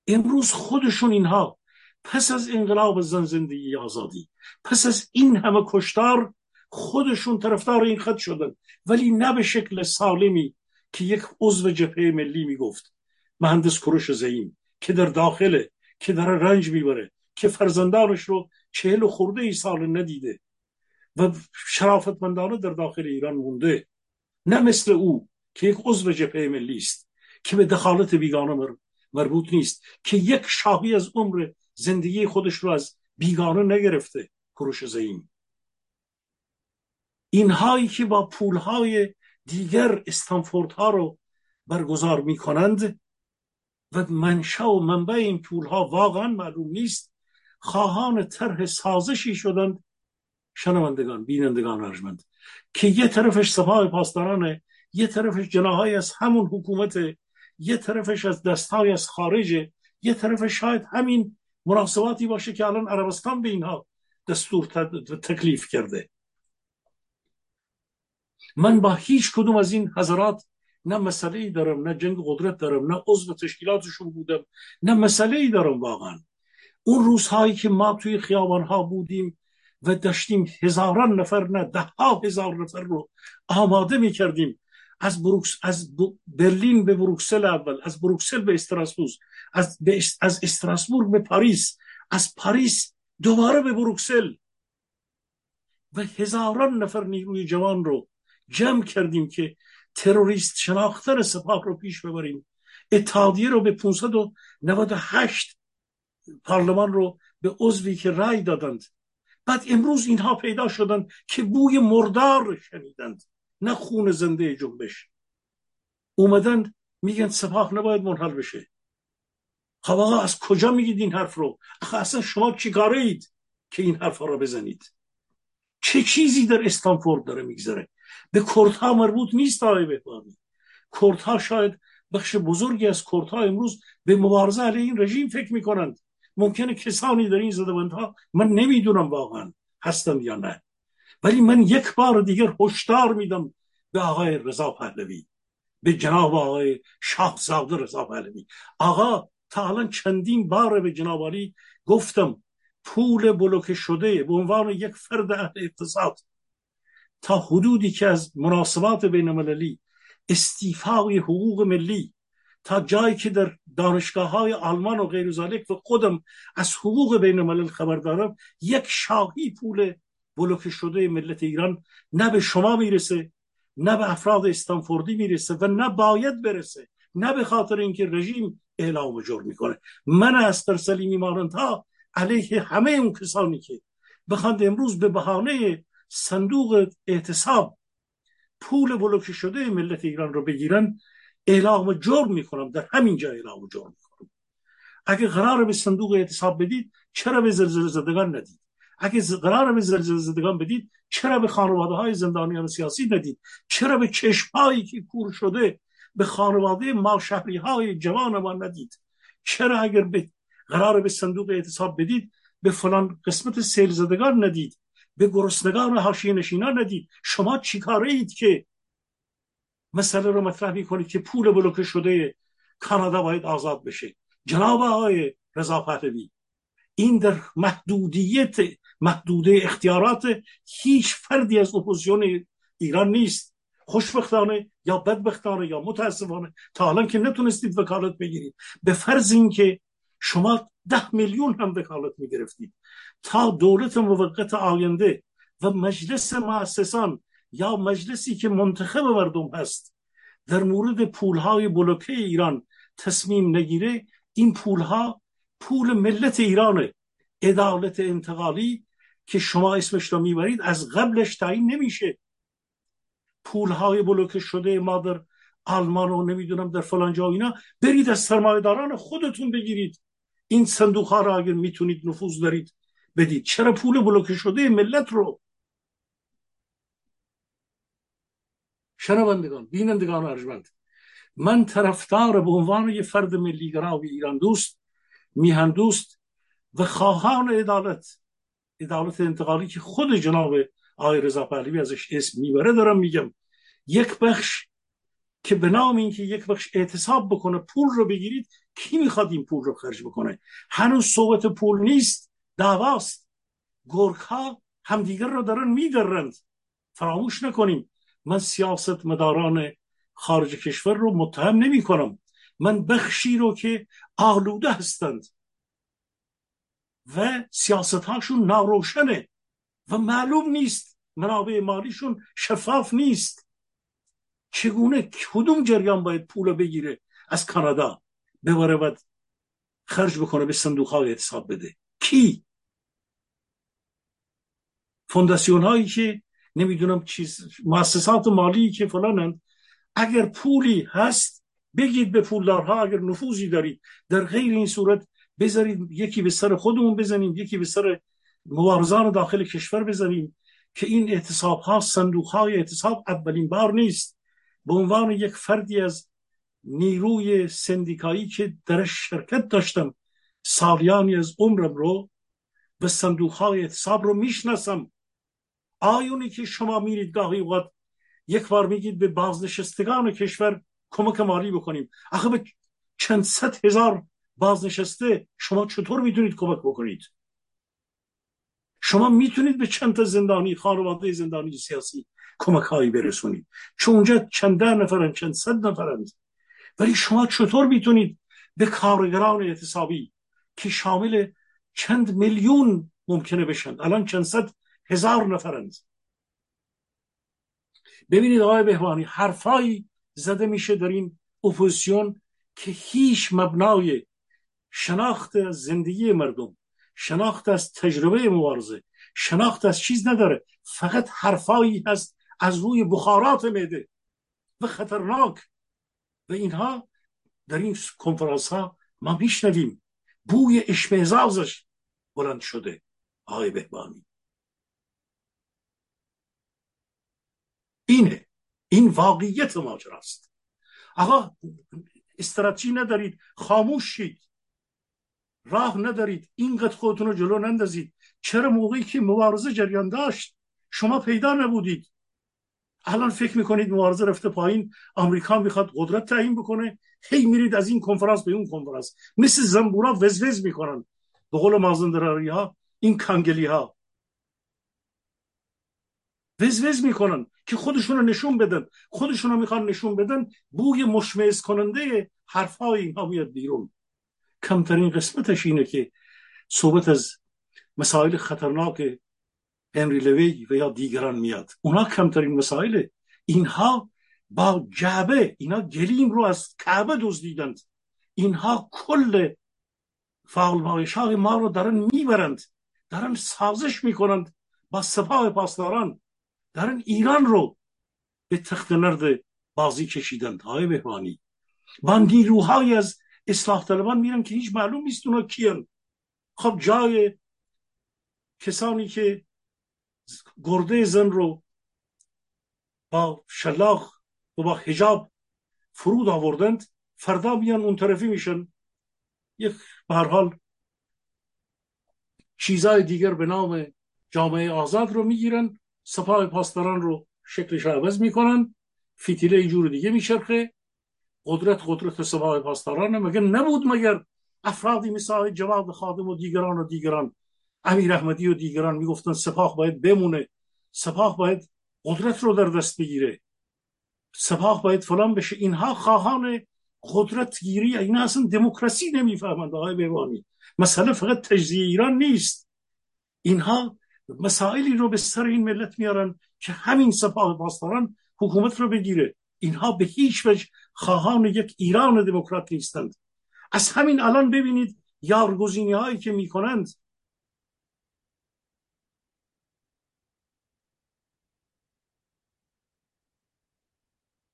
امروز خودشون اینها پس از انقلاب زن زندگی آزادی پس از این همه کشتار خودشون طرفدار این خط شدن. ولی نه به شکل سالمی که یک عضو جبهه ملی می‌گفت مهندس کروش زعیم که در داخله که در رنج می‌بره که فرزندانش رو چهل خورده ای سال ندیده و شرافتمندانه در داخل ایران مونده. نه مثل او که یک عضو جبهه ملی است که به دخالت بیگانه مربوط نیست که یک شاهی از عمر زندگی خودش رو از بیگانه نگرفته کروش زعیم اینهایی که با پولهای دیگر استانفورد ها رو برگزار می کنند و منشا و منبع این پول ها واقعا معلوم نیست. خواهان طرح سازشی شدند. شنوندگان بینندگان ارجمند که یه طرفش سپاه پاسدارانه یه طرفش جناهای از همون حکومت یه طرفش از دستهای از خارجه یه طرفش شاید همین مناسباتی باشه که الان عربستان به اینها دستور تکلیف کرده. من با هیچ کدوم از این حضرات نه مسئله ای دارم نه جنگ قدرت دارم نه عضو تشکیلاتشون بودم نه مسئله ای دارم واقعا. اون روزهایی که ما توی خیابان ها بودیم و داشتیم هزاران نفر نه ده ها هزار نفر رو آماده می کردیم از, بروکس، از برلین به بروکسل اول از بروکسل به استراسبورگ از, از استراسبورگ به پاریس از پاریس دوباره به بروکسل. و هزاران نفر نیروی جوان رو جمع کردیم که تروریست شناختن سپاه رو پیش ببریم. اتحادیه رو به 598 پارلمان رو به عضوی که رای دادند. بعد امروز اینها پیدا شدند که بوی مردار شنیدند نه خون زنده جنبش. اومدن میگن سپاه نباید منحل بشه. خب آقا از کجا میگید این حرف رو؟ اصلا شما چی اید که این حرفا را بزنید؟ چه چیزی در استانفورد داره میگذره؟ به کردها مربوط نیست آقای بهبانی کردها شاید بخش بزرگی از کردها امروز به مبارزه علیه این رژیم فکر می‌کنند. ممکنه کسانی در این زدوندها من نمی‌دونم واقعا هستم یا نه. ولی من یک بار دیگر هشدار میدم به آقای رضا پهلوی به جناب آقای شاهزاده رضا پهلوی. آقا تا الان چندین بار به جناب گفتم پول بلوکه شده به عنوان یک فرد اهل اقتصاد تا حدودی که از مناسبات بین المللی استیفای حقوق ملی تا جایی که در دانشگاه های آلمان و غیر و خودم از حقوق بین الملل خبر دارم یک شاهی پول بلوکه شده ملت ایران نه به شما می‌رسه نه به افراد استانفوردی می‌رسه و نه باید برسه نه به خاطر اینکه رژیم اعلام جرم می‌کنه. من از سلیمی مانند ها علیه همه اون کسانی که بخواند امروز به بهانه صندوق اعتصاب پول بلوکه شده ملت ایران رو بگیرن اعلام جرم می‌کنم. در همین جا اعلام جرم می‌کنم. اگه قرار به صندوق اعتصاب بدید چرا به زلزله زدگان ندید؟ اگه قرار به زلزله زدگان بدید چرا به خانواده های زندانیان سیاسی ندید؟ چرا به چشمهایی که کور شده به خانواده ما شهری های جوان ما ندید؟ چرا اگر به قرار به صندوق اعتصاب بدید به فلان قسمت سیل زدگان ندید؟ به گرسنگان حاشیه نشینان ندید. شما چیکاره اید که مسئله رو مطرح می‌کنید که پول بلوکه شده کانادا باید آزاد بشه؟ جناب آقای رضا پهلوی این در محدودیت محدوده اختیارات هیچ فردی از اپوزیون ایران نیست. خوشبختانه یا بدبختانه یا متاسفانه تا الان که نتونستید وکالت بگیرید. به فرض اینکه شما ده میلیون هم وکالت می‌گرفتید. تا دولت موقت آینده و مجلس مؤسسان یا مجلسی که منتخب مردم هست در مورد پولهای بلوکه ایران تصمیم نگیره این پولها پول ملت ایرانه عدالت انتقالی که شما اسمش رو می‌برید از قبلش تعیین نمیشه. پولهای بلوکه شده ما در آلمان و نمی‌دونم در فلان جا اینا برید از سرمایداران خودتون بگیرید. این صندوق ها را اگر می‌تونید نفوذ دارید بدید چرا پول بلوکه شده ملت رو؟ شنوندگان بینندگان ارجمند من طرفدار به عنوان یه فرد ملیگرا و ایران دوست میهن دوست و خواهان عدالت. عدالت انتقالی که خود جناب آقای رضا پهلوی ازش اسم می‌بره دارم میگم. یک بخش که به نام اینکه یک بخش اعتصاب بکنه پول رو بگیرید کی می‌خواد این پول رو خرج بکنه؟ هنوز صحبت پول نیست. دعواست. گرگ ها همدیگر رو دارن میدرند فراموش نکنیم. من سیاست مداران خارج کشور رو متهم نمی کنم من بخشی رو که آلوده هستند. و سیاست هاشون ناروشنه و معلوم نیست. منابع مالیشون شفاف نیست. چگونه کدوم جریان باید پول بگیره؟ از کانادا. ببره و خرج بکنه به صندوق های اتصاب بده. کی؟ فونداسیون هایی که نمی‌دونم چیز مؤسسات مالی که فلانند اگر پولی هست بگید به پولدارها اگر نفوذی دارید. در غیر این صورت بذارید یکی به سر خودمون بزنیم یکی به سر مبارزان داخل کشور بزنیم که این اعتصاب ها صندوق های اعتصاب اولین بار نیست. به عنوان یک فردی از نیروی سندیکایی که درش شرکت داشتم سالیانی از عمرم رو به صندوق های اعتصاب رو می‌شناسم. آیونی که شما میرید گاهی وقت یک بار میگید به بازنشستگان کشور کمک مالی بکنیم. آخه به چند صد هزار بازنشسته شما چطور می‌تونید کمک بکنید؟ شما می‌تونید به چند تا زندانی خانواده زندانی سیاسی کمک هایی برسونید. چون اونجا چند نفرن چند صد نفرند. ولی شما چطور می‌تونید به کارگران اعتصابی که شامل چند میلیون ممکنه بشن الان چند صد هزار نفرند ببینید آقای بهوانی حرفایی زده میشه در این اپوزیسیون که هیچ مبنای شناخت از زندگی مردم شناخت از تجربه مبارزه شناخت از چیز نداره. فقط حرفایی هست از روی بخارات میده و خطرناک. و اینها در این کنفرانس ها ما میشنویم. بوی اشمعزازش بلند شده. آقای بهبانی اینه. این واقعیت ماجراست. آقا استراتژی ندارید خاموش شید. راه ندارید. اینقدر خودتون رو جلو نندازید. چرا موقعی که مبارزه جریان داشت شما پیدا نبودید. الان فکر می‌کنید مبارزه رفته پایین آمریکا می‌خواد قدرت تعیین بکنه هی میرید از این کنفرانس به اون کنفرانس. مثل زنبورا وزوز می‌کنن. به قول مازندراری ها این کانگلی ها وزوز می‌کنن. که خودشون رو نشون بدن. خودشون رو می‌خوان نشون بدن. بوی مشمعز کننده حرف های اینها میاد بیرون. کمترین قسمتش اینه که صحبت از مسائل خطرناک هنری لوی و یا دیگران میاد. اونا کمترین مسائل اینها با جعبه اینا گلیم رو از کعبه دزدیدند. اینها کل فعال های ما رو دارن می‌برند. دارن سازش می‌کنند با سپاه پاسداران. دارن ایران رو به تخت نرد بازی کشیدند های بهوانی با نیروهای از اصلاح طلبان میرن که هیچ معلوم نیست اونا کیان. خب جای کسانی که گرده زن رو با شلاق و با حجاب فرود آوردند فردا میان اون طرفی میشن. یک به هر حال چیزای دیگر به نام جامعه آزاد رو می‌گیرن. سپاه پاسداران رو شکلش عوض می‌کنن فتیله اینجور دیگه میچرخه. قدرت قدرت سپاه پاسداران مگر نبود مگر افرادی مثل جواد خادم و دیگران و دیگران امیر احمدی و دیگران می‌گفتن سپاه باید بمونه سپاه باید قدرت رو در دست بگیره. سپاه باید فلان بشه. اینها خواهان قدرت گیری. اینا اصلا دموکراسی نمی‌فهمند آقای بیوانی مسئله فقط تجزیه ایران نیست. اینها مسائلی رو به سر این ملت میارن که همین سپاه پاسداران حکومت رو بگیره. اینها به هیچ وجه خواهان یک ایران دموکرات نیستند. از همین الان ببینید یارگزینی هایی که می‌کنند.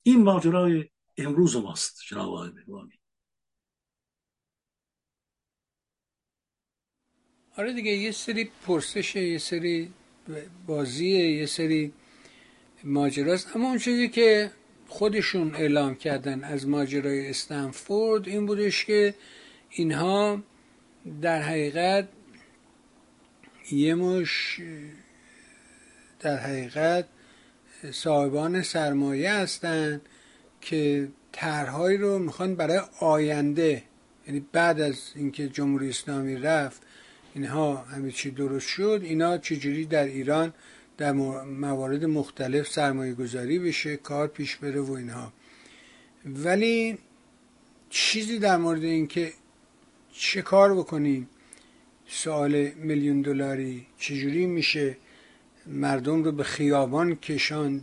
این ماجرای امروز ماست جناب آقای بهبانی آره دیگه یه سری پرسشه یه سری بازیه یه سری ماجراست. اما اون چیزی که خودشون اعلام کردن از ماجرای استنفورد این بودش که اینها در حقیقت یه مش در حقیقت صاحبان سرمایه هستند که طرحهایی رو می‌خوان برای آینده یعنی بعد از اینکه جمهوری اسلامی رفت اینها همه چی درست شد اینا چجوری در ایران در موارد مختلف سرمایه گذاری بشه کار پیش بره و اینها. ولی چیزی در مورد اینکه چه کار بکنیم سوال میلیون دلاری چجوری میشه مردم رو به خیابان کشان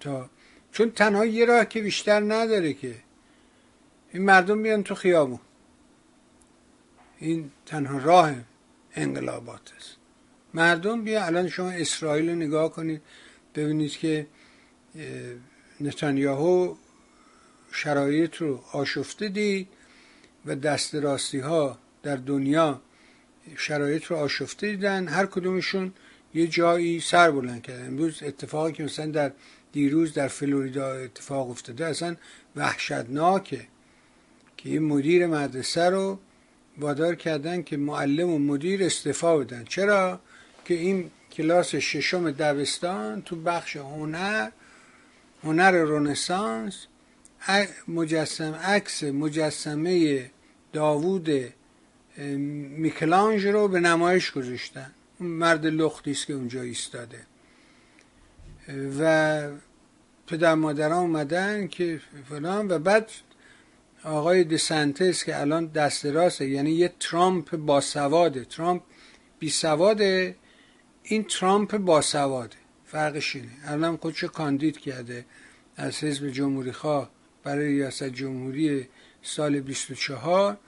تا چون تنها یه راه که بیشتر نداره که. این مردم بیان تو خیابون. این تنها راه انقلابات است. مردم بیا الان شما اسرائیل رو نگاه کنید ببینید که نتانیاهو شرایط رو آشفته دید و دست راستی ها در دنیا شرایط رو آشفته دیدن. هر کدومشون یه جایی سر بلند کردن. امروز اتفاقی که مثلا در دیروز در فلوریدا اتفاق افتاده اصلا وحشتناکه که یه مدیر مدرسه رو وادار کردن که معلم و مدیر استعفا بدن. چرا؟ که این کلاس ششم دبستان تو بخش هنر هنر رونسانس مجسم عکس مجسمه داوود میکلانج رو به نمایش گذاشتن. مرد لختی است که اونجا ایستاده. و پدر مادران اومدن که فلان و بعد آقای دسنتس که الان دست راسته یعنی یه ترامپ باسواده ترامپ بی سواده این ترامپ باسواده فرقش اینه. الان خودشو کاندید کرده از حزب جمهوری خواه برای ریاست جمهوری سال 24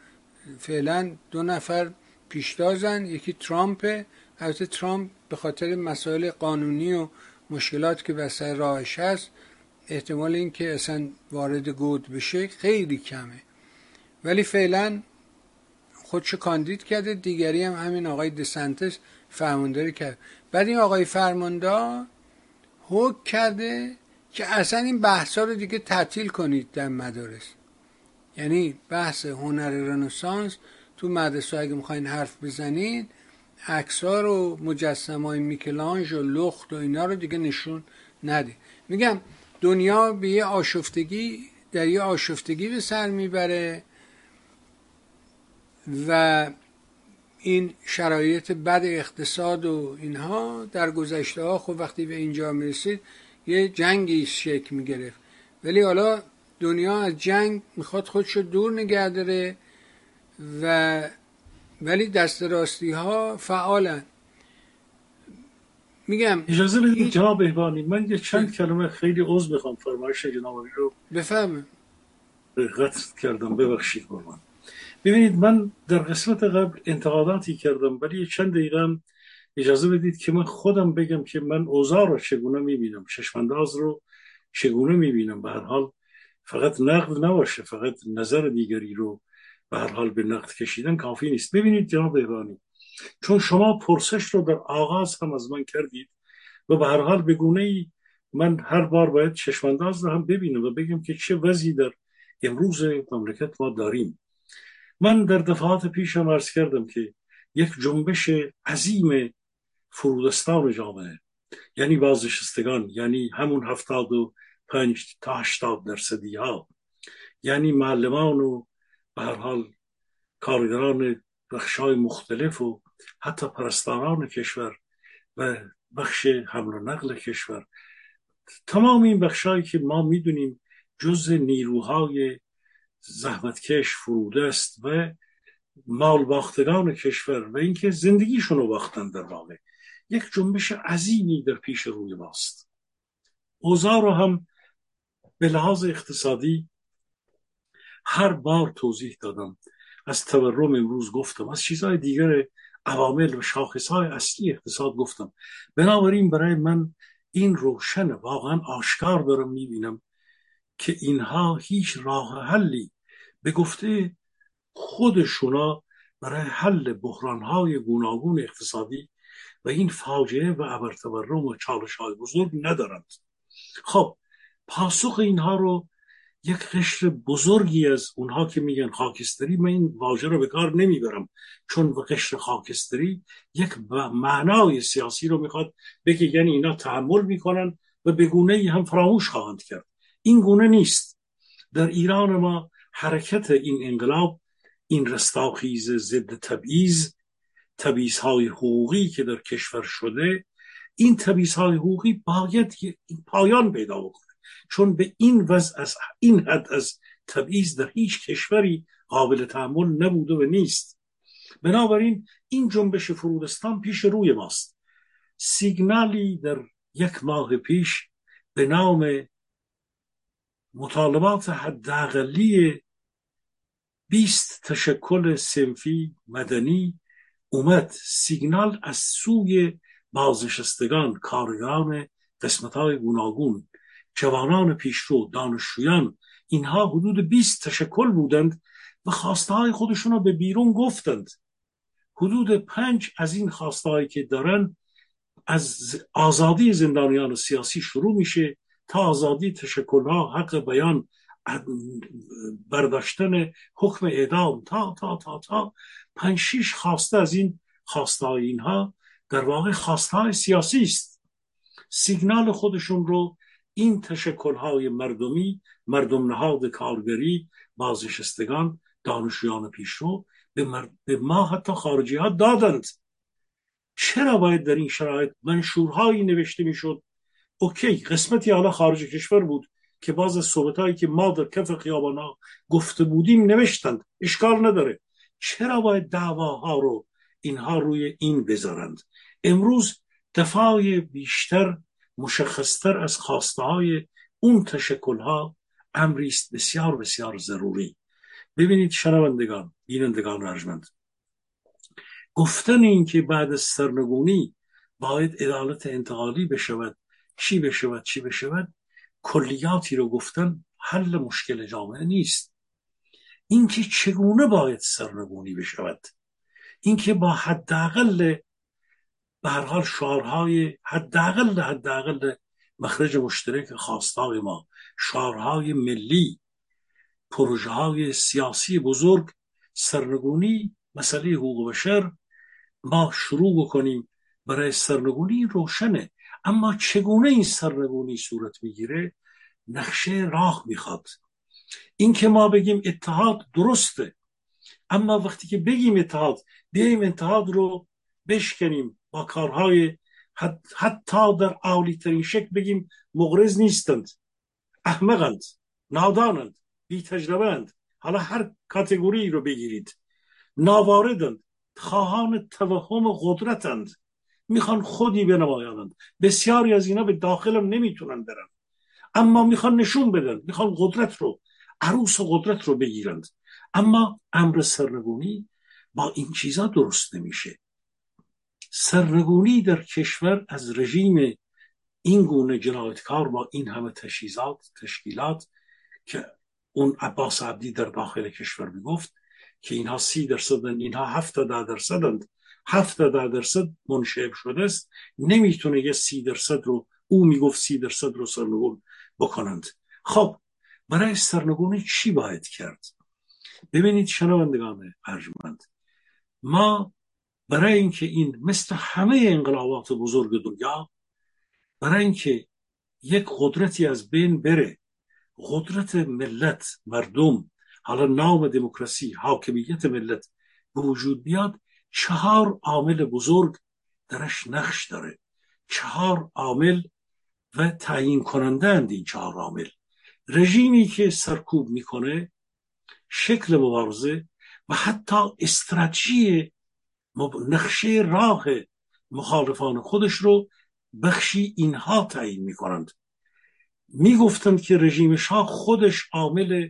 فعلا دو نفر پیشتازن. یکی ترامپ. البته ترامپ به خاطر مسائل قانونی و مشکلات که وسط راهش هست احتمال اینکه اصلا وارد گود بشه خیلی کمه. ولی فعلا خودشو کاندید کرده دیگری هم همین آقای دسنتس فرمانداری کرد. بعد این آقای فرماندار حک کرده که اصلا این بحثا رو دیگه تعطیل کنید در مدارس. یعنی بحث هنر رنسانس تو مدرسه اگه می‌خواین حرف بزنید اکسار و مجسم های میکلانج و لخت و اینا رو دیگه نشون نده. میگم دنیا به یه آشفتگی در یه آشفتگی به سر می‌بره و این شرایط بد اقتصاد و اینها در گذشته ها خب وقتی به اینجا می‌رسید یه جنگی شکل می‌گرفت. ولی حالا دنیا از جنگ می‌خواد خودش رو دور نگه داره و ولی دست راستی ها فعالن. میگم اجازه بدید جناب بهبانی من یه چند کلمه خیلی عضو بخوام فرمایش جناب رو. بفهم قطع کردم ببخشید قربان ببینید من در قسمت قبل انتقاداتی کردم ولی چند دقیقه اجازه بدید که من خودم بگم که من اوضاع رو چگونه می‌بینم چشمانداز رو چگونه می‌بینم. به هر حال فقط نقد نباشه فقط نظر دیگری رو به هر حال به نقد کشیدن کافی نیست. ببینید جناب بهبانی چون شما پرسش رو در آغاز هم از من کردید و به هر حال بگونه ای من هر بار باید چشمانداز رو هم ببینم و بگم که چه وضعی در امروز مملکت ما داریم. من در دفعات پیشم عرض کردم که یک جنبش عظیم فرودستان جامعه یعنی بازنشستگان یعنی همون هفتاد و پنج تا هشتاد درصدی ها یعنی معلمان و به هر حال کارگران بخشای مختلف و حتی پرستاران کشور و بخش حمل و نقل کشور. تمام این بخشهایی که ما می‌دونیم جز نیروهای زحمتکش فروده است و مال باختگان کشور و اینکه زندگیشون رو باختن در واقع. یک جنبش عظیمی در پیش روی ماست. اوضاع رو هم به لحاظ اقتصادی هر بار توضیح دادم. از تورم امروز گفتم. از چیزهای دیگر عوامل و شاخصهای اصلی اقتصاد گفتم. بنابراین برای من این روشن واقعا آشکار دارم می‌بینم که اینها هیچ راه حلی به گفته خودشونا برای حل بحرانهای گوناگون اقتصادی و این فاجعه و ابرتورم و چالش های بزرگ ندارند. خب پاسخ اینها رو یک قشر بزرگی از اونها که میگن خاکستری من این واژه رو به کار نمی‌برم. چون به قشر خاکستری یک معنای سیاسی رو می‌خواد بگه یعنی اینا تحمل می‌کنن و به گونه ای هم فراموش خواهند کرد. این گونه نیست. در ایران ما حرکت این انقلاب این رستاخیز ضد تبعیض تبعیض های حقوقی که در کشور شده این تبعیض های حقوقی باید پایان پیدا بکنه. چون به این وضع از این حد از تبعیض در هیچ کشوری قابل تحمل نبوده و نیست. بنابراین این جنبش فرودستان پیش روی ماست. سیگنالی در یک ماه پیش به نام مطالبات حداقلی 20 تشکل سنفی مدنی اومد. سیگنال از سوی بازنشستگان کارگران قسمت های گوناگون. جوانان پیشرو دانشجویان اینها حدود 20 تشکل بودند و خواسته های خودشون رو به بیرون گفتند. حدود پنج از این خواسته که دارن از آزادی زندانیان سیاسی شروع میشه تا آزادی تشکلها حق بیان برداشتن حکم اعدام. تا تا تا تا پنج شیش خواسته از این خواسته های اینها در واقع خواسته های سیاسی است. سیگنال خودشون رو این تشکل های مردمی مردم نهاد کارگری بازنشستگان دانشجویان پیشرو به, به ما حتی خارجی ها دادند. چرا باید در این شرایط منشورهایی نوشته می‌شد؟ اوکی قسمتی حالا خارج کشور بود که باز از هایی که ما در کف خیابان ها گفته بودیم نوشتند. اشکال نداره. چرا باید دعواها رو اینها روی این بذارند؟ امروز دفاع بیشتر مشخصتر از خواسته های اون تشکل ها امری است بسیار بسیار ضروری. ببینید شنوندگان بینندگان ارجمند. گفتن این که بعد از سرنگونی باید عدالت انتقالی بشود چی بشود چی بشود کلیاتی رو گفتن حل مشکل جامعه نیست. اینکه چگونه باید سرنگونی بشود؟ اینکه با حداقل به هر حال شعارهای حداقل حداقل مخرج مشترک خواستای ما شعارهای ملی پروژه های سیاسی بزرگ سرنگونی مسئله حقوق بشر ما شروع بکنیم برای سرنگونی روشنه. اما چگونه این سرنگونی صورت می‌گیره؟ نقشه راه می‌خواد. اینکه ما بگیم اتحاد درسته اما وقتی که بگیم اتحاد بیایم اتحاد رو بشکنیم. کارهای حتی در عالی ترین شکل بگیم مغرض نیستند. احمقند نادانند بی تجربند حالا هر کاتگوری رو بگیرید. ناواردند خواهان توهم قدرتند. می‌خوان خودی بنمایانند. بسیاری از اینا به داخلم نمی‌تونن برن. اما می‌خوان نشون بدن. می‌خوان قدرت رو عروس و قدرت رو بگیرند. اما امر سرنگونی با این چیزا درست نمیشه. سرنگونی در کشور از رژیم این گونه جنایتکار با این همه تشیزات تشکیلات که اون عباس عبدی در داخل کشور می‌گفت که اینها سی درصدن اینها هفتاده درصدند هفتاده درصد منشعب شده است. نمی‌تونه یه سی درصد رو او می‌گفت سی درصد رو سرنگون بکنند. خب برای سرنگونی چی باید کرد؟ ببینید شنوندگان ارجمند ما برای اینکه این مثل همه انقلابات بزرگ دنیا برای اینکه یک قدرتی از بین بره قدرت ملت مردم حالا نام دموکراسی حاکمیت ملت به وجود بیاد چهار عامل بزرگ درش نقش داره. چهار عامل و تعیین کننده این چهار عامل. رژیمی که سرکوب می‌کنه شکل مبارزه و حتی استراتژی نقشه راه مخالفان خودش رو بخشی اینها تعیین می‌کنند. می‌گفتند که رژیم شاه خودش عامل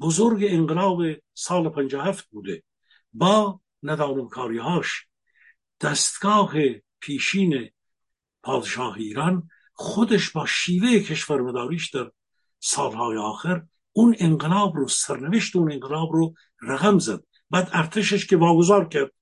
بزرگ انقلاب سال 57 بوده. با ندانمکاریهاش دستگاه پیشین پادشاه ایران خودش با شیوه کشورمداریش در سالهای آخر اون انقلاب رو سرنوشت اون انقلاب رو رقم زد. بعد ارتشش که واگذار کرد.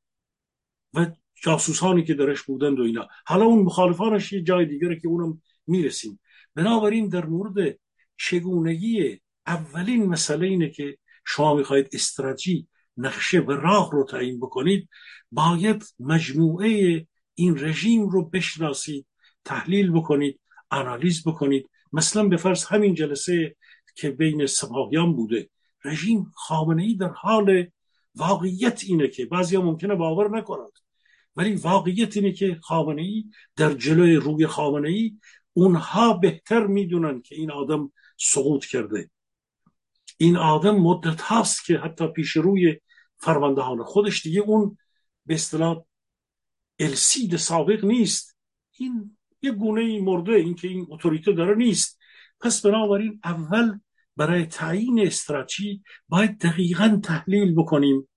و جاسوسانی که درش بودند و اینا. حالا اون مخالفانش یه جای دیگره که اونم می‌رسیم. بنابراین در مورد چگونگی اولین مسئله اینه که شما می‌خواهید استراتژی نقشه و راه رو تعیین بکنید باید مجموعه این رژیم رو بشناسید تحلیل بکنید آنالیز بکنید. مثلا به فرض همین جلسه که بین سپاهیان بوده. رژیم خامنه ای در حال واقعیت اینه که بعضی ممکنه باور نکنند. ولی واقعیت اینه که خامنه ای در جلوی روی خامنه ای اونها بهتر می‌دونن که این آدم سقوط کرده. این آدم مدت هاست که حتی پیش روی فرماندهان خودش دیگه اون به اصطلاح السید سابق نیست. این یه گونه ای مرده این که این اتوریته داره نیست. پس بنابراین اول برای تعیین استراتژی باید دقیقا تحلیل بکنیم.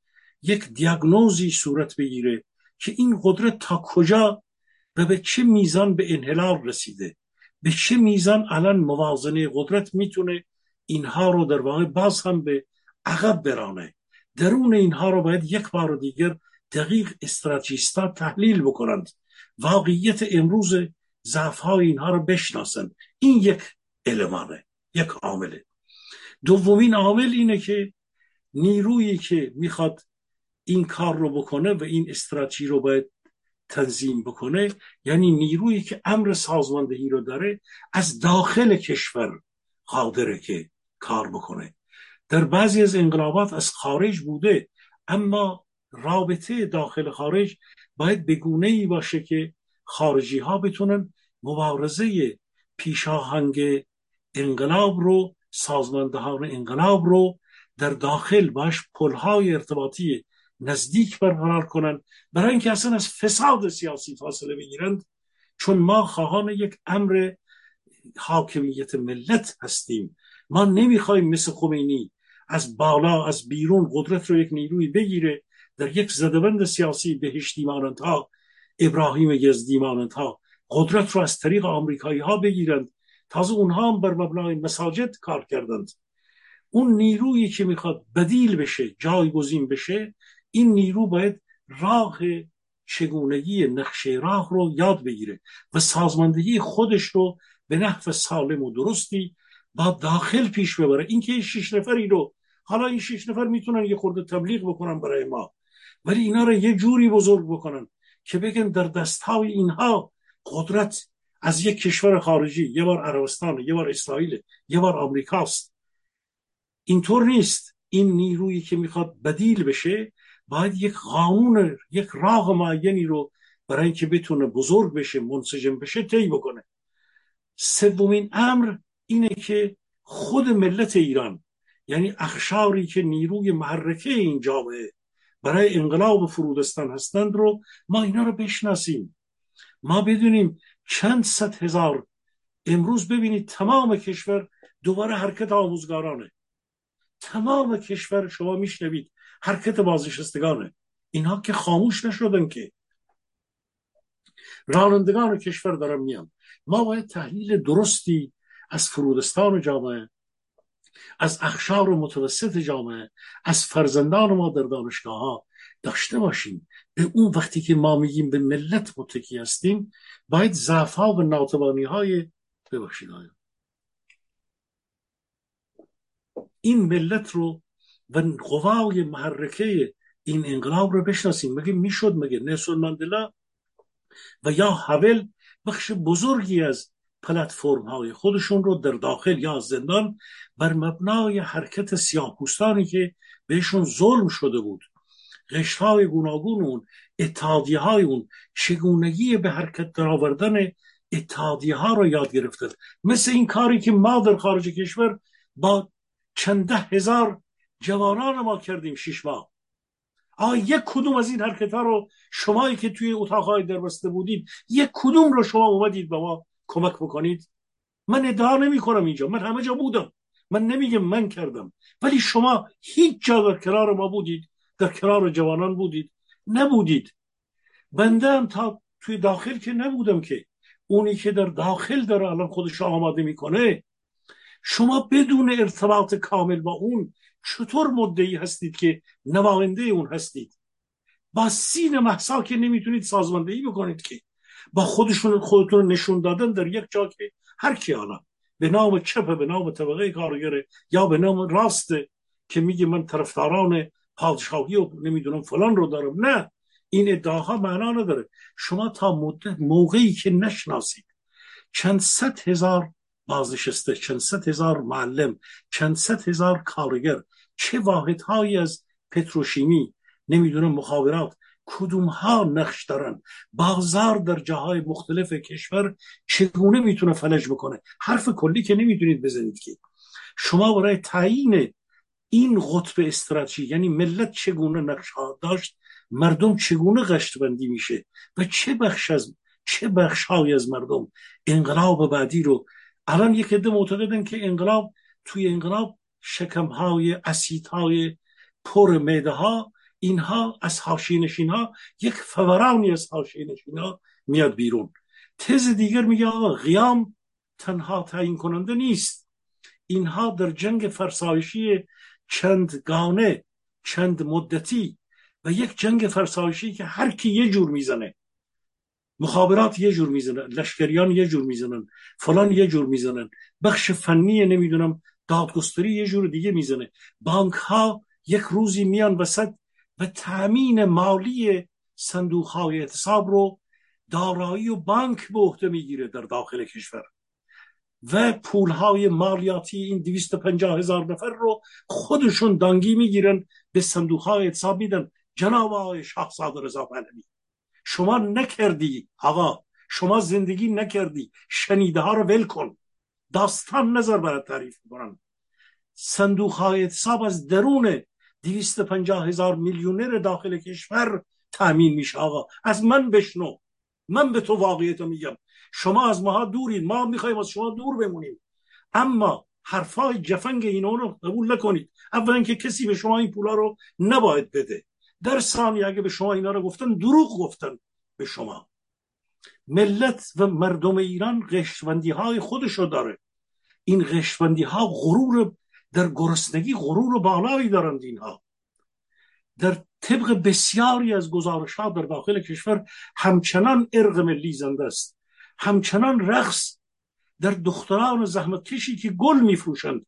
یک دیاگنوزی صورت بگیره که این قدرت تا کجا و به چه میزان به انحلال رسیده. به چه میزان الان موازنه قدرت می‌تونه اینها رو در واقع باز هم به عقب برانه. درون اینها رو باید یک بار دیگر دقیق استراتژیستا تحلیل بکنند. واقعیت امروز ضعف های اینها رو بشناسند. این یک المانه یک عامله. دومین عامل اینه که نیرویی که می‌خواد این کار رو بکنه و این استراتژی رو باید تنظیم بکنه یعنی نیرویی که امر سازماندهی رو داره از داخل کشور قادره که کار بکنه. در بعضی از انقلابات از خارج بوده اما رابطه داخل خارج باید به گونه ای باشه که خارجی ها بتونن مبارزه پیشاهنگ انقلاب رو سازماندهان انقلاب رو در داخل باش پلهای ارتباطی نزدیک برقرار کنند برای اینکه اصلا از فساد سیاسی فاصله بگیرند چون ما خواهان یک امر حاکمیت ملت هستیم. ما نمی‌خوایم مثل خمینی از بالا از بیرون قدرت رو یک نیروی بگیره در یک زدبند سیاسی بهشتی مانند ها ابراهیم یزدی مانند ها قدرت رو از طریق آمریکایی ها بگیرند. تازه اونها هم بر مبنای مساجد کار کردند. اون نیرویی که می‌خواد بدیل بشه جایگزین بشه این نیرو باید راه چگونگی نقشه راه رو یاد بگیره و سازماندهی خودش رو به نحو سالم و درستی با داخل پیش ببره. اینکه این شش نفری رو حالا این شش نفر می‌تونن یه خورده تبلیغ بکنن برای ما ولی اینا رو یه جوری بزرگ بکنن که بگن در دستهای اینها قدرت از یک کشور خارجی یه بار عربستان یه بار اسرائیل یه بار آمریکاست اینطور نیست. این نیرویی که می‌خواد بدیل بشه باید یک قانون یک راه معینی رو برای اینکه بتونه بزرگ بشه منسجم بشه طی بکنه. سومین امر اینه که خود ملت ایران یعنی اخشاری که نیروی محرکه این جامعه برای انقلاب فرودستان هستند رو ما اینا رو بشناسیم. ما بدونیم چند صد هزار. امروز ببینید تمام کشور دوباره حرکت آموزگارانه. تمام کشور شما میشنوید حرکت بازنشستگانه. اینها که خاموش نشدن که. رانندگان کشور دارن میان ما باید تحلیل درستی از فرودستان جامعه از اخشار متوسط جامعه از فرزندان ما در دانشگاه ها داشته باشیم. به اون وقتی که ما میگیم به ملت متکی هستیم باید ضعف و ناتوانی های ببخشید این ملت رو و قوای محرکه این انقلاب رو بشناسیم. مگه می‌شد؟ مگه نلسون ماندلا و یا هاول بخش بزرگی از پلتفرم های خودشون رو در داخل یا زندان بر مبنای حرکت سیاهپوستانی که بهشون ظلم شده بود قشت های گوناگون اون اتحادیه های اون چگونگی به حرکت در آوردن اتحادیه ها رو یاد گرفتن مثل این کاری که ما در خارج کشور با چند هزار جوانان ما کردیم شش ماه. آیا یک کدوم از این حرکت ها رو شمایی که توی اتاقهای دربسته بودید یک کدوم رو شما اومدید به ما کمک بکنید؟ من ادعا نمی کنم اینجا من همه جا بودم. من نمیگم من کردم. ولی شما هیچ جا در کنار ما بودید. در کنار جوانان بودید؟ نبودید. بنده هم تا توی داخل که نبودم که. اونی که در داخل داره الان خودش آماده می‌کنه. شما بدون ارتباط کامل با اون چطور مدعی هستید که نماینده اون هستید؟ با سین محسا که نمی‌تونید سازماندهی بکنید که. با خودشون خودتون نشون دادن در یک جا که هر کی حالا. به نام چپ به نام طبقه کارگره یا به نام راست که میگه من طرفداران پادشاهی و نمی‌دونم فلان رو دارم. نه این ادعاها معنا نداره. شما تا مدت موقعی که نشناسید چند صد هزار بازنشسته چند صد هزار معلم چند صد هزار کارگر چه واحدهایی از پتروشیمی نمی‌دونم مخابرات کدوم ها نقش دارن؟ بازار در جاهای مختلف کشور چگونه می‌تونه فلج بکنه؟ حرف کلی که نمی‌تونید بزنید که. شما برای تعیین این قطب استراتژی یعنی ملت چگونه نقش داشت مردم چگونه قشت بندی میشه و چه بخش از چه بخش های از مردم انقلاب بعدی رو الان یک عده معتقدن که انقلاب توی انقلاب شکم های اسید های پر میده ها اینها از حاشیه ها یک فورانی از حاشیه ها میاد بیرون. تز دیگر میگه آقا قیام تنها تعیین کننده نیست. اینها در جنگ فرسایشی چند گانه چند مدتی و یک جنگ فرسایشی که هر کی یه جور می‌زنه. مخابرات یه جور می‌زنن لشکریان یه جور می‌زنن فلان یه جور می‌زنن. بخش فنی نمی‌دونم دادگستری یه جور دیگه می‌زنه. بانک ها یک روزی میان وسط و تأمین مالی صندوق های اعتصاب رو دارایی و بانک به عهده می‌گیره در داخل کشور. و پول های مالیاتی این 250 هزار نفر رو خودشون دانگی می‌گیرن به صندوق های اعتصاب میدن. جناب آقای شاهزاده رضا پهلوی شما نکردی آقا شما زندگی نکردی شنیده ها رو ول کن. داستان نظر برای تعریف کنن صندوق های اعتصاب از درون پنجاه هزار میلیونر داخل کشور تامین میشه آقا. از من بشنو. من به تو واقعیت میگم. شما از ماها دورید ما می‌خوایم از شما دور بمونیم. اما حرفای جفنگ اینا رو قبول نکنید. اولا که کسی به شما این پولا رو نباید بده. در ثانی اگه به شما اینا رو گفتن دروغ گفتن به شما. ملت و مردم ایران قشبندی های خودشو داره. این قشبندی ها غرور در گرسنگی غرور بالایی دارند اینها. در طبق بسیاری از گزارش ها در داخل کشور همچنان ارق ملی زنده است. همچنان رقص در دختران زحمت کشی که گل میفروشند.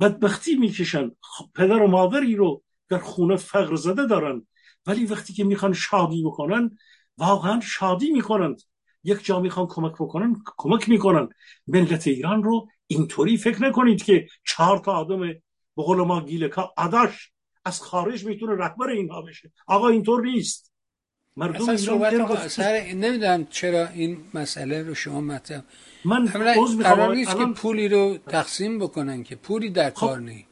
بدبختی می‌کشند. پدر و مادری رو در خونه فقر زده دارند ولی وقتی که می‌خوان شادی بکنن واقعا شادی می‌کنند. یک جا می‌خوان کمک بکنن کمک می‌کنن. ملت ایران رو اینطوری فکر نکنید که چهار تا آدم به قول ما گیلکا عداش از خارج می‌تونه رهبر اینها بشه. آقا اینطور نیست. مردم اصلا سر نمی‌دونم چرا این مسئله رو شما مطرح من قرار نیست که پولی رو تقسیم بکنن که پولی در خب، کار نیست.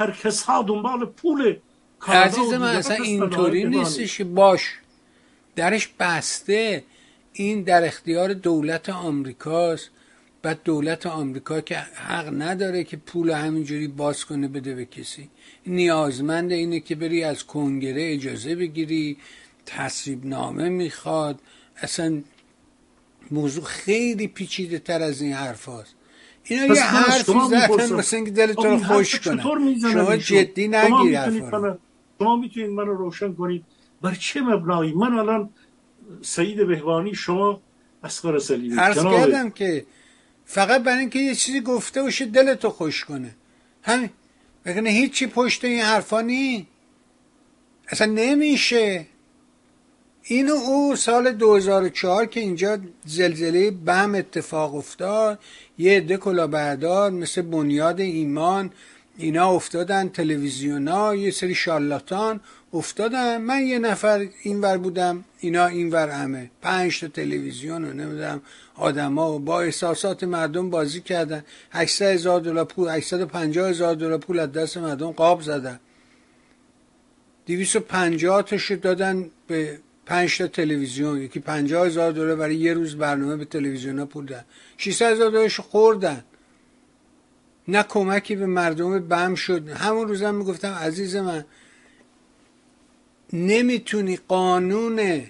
هر کس ها دنبال پول عزیز من اصلا اینطوری نیستش که باش. درش بسته این در اختیار دولت آمریکاست. بعد دولت آمریکا که حق نداره که پول همینجوری باز کنه بده به کسی. نیازمند اینه که بری از کنگره اجازه بگیری. تصریب نامه می‌خواد. اصلا موضوع خیلی پیچیده تر از این حرف هست. اینا یه حرفی زدن مثل اینکه دلتون رو خوش کنن. شما جدی نگیر شما می‌تونید من رو. روشن کنید. بر چه مبنایی؟ من الان سعید بهوانی شما اسقر سلیمی. عرض کردم که فقط برای اینکه یه چیزی گفته باشه دلتو خوش کنه. همین. بگنه هیچی پشت این حرفا نی اصلا نمیشه. اینو او سال 2004 که اینجا زلزله بم اتفاق افتاد یه عده کلاهبردار مثل بنیاد ایمان اینا افتادن تلویزیون ها یه سری شالاتان افتادن. من یه نفر اینور بودم اینا اینور همه. پنج تا تلویزیون و نمی‌دونم آدما با احساسات مردم بازی کردن. 800 هزار دلار پول 850 هزار دلار پول از دست مردم قاب زدن. 250 تاشو دادن به پنج تا تلویزیون یکی 50 هزار دلار برای یه روز برنامه به تلویزیون ها پول دادن. 600 هزار دلارش خوردن. نه کمکی به مردم بم شد. همون روزم می‌گفتم عزیز من نمی‌تونی قانون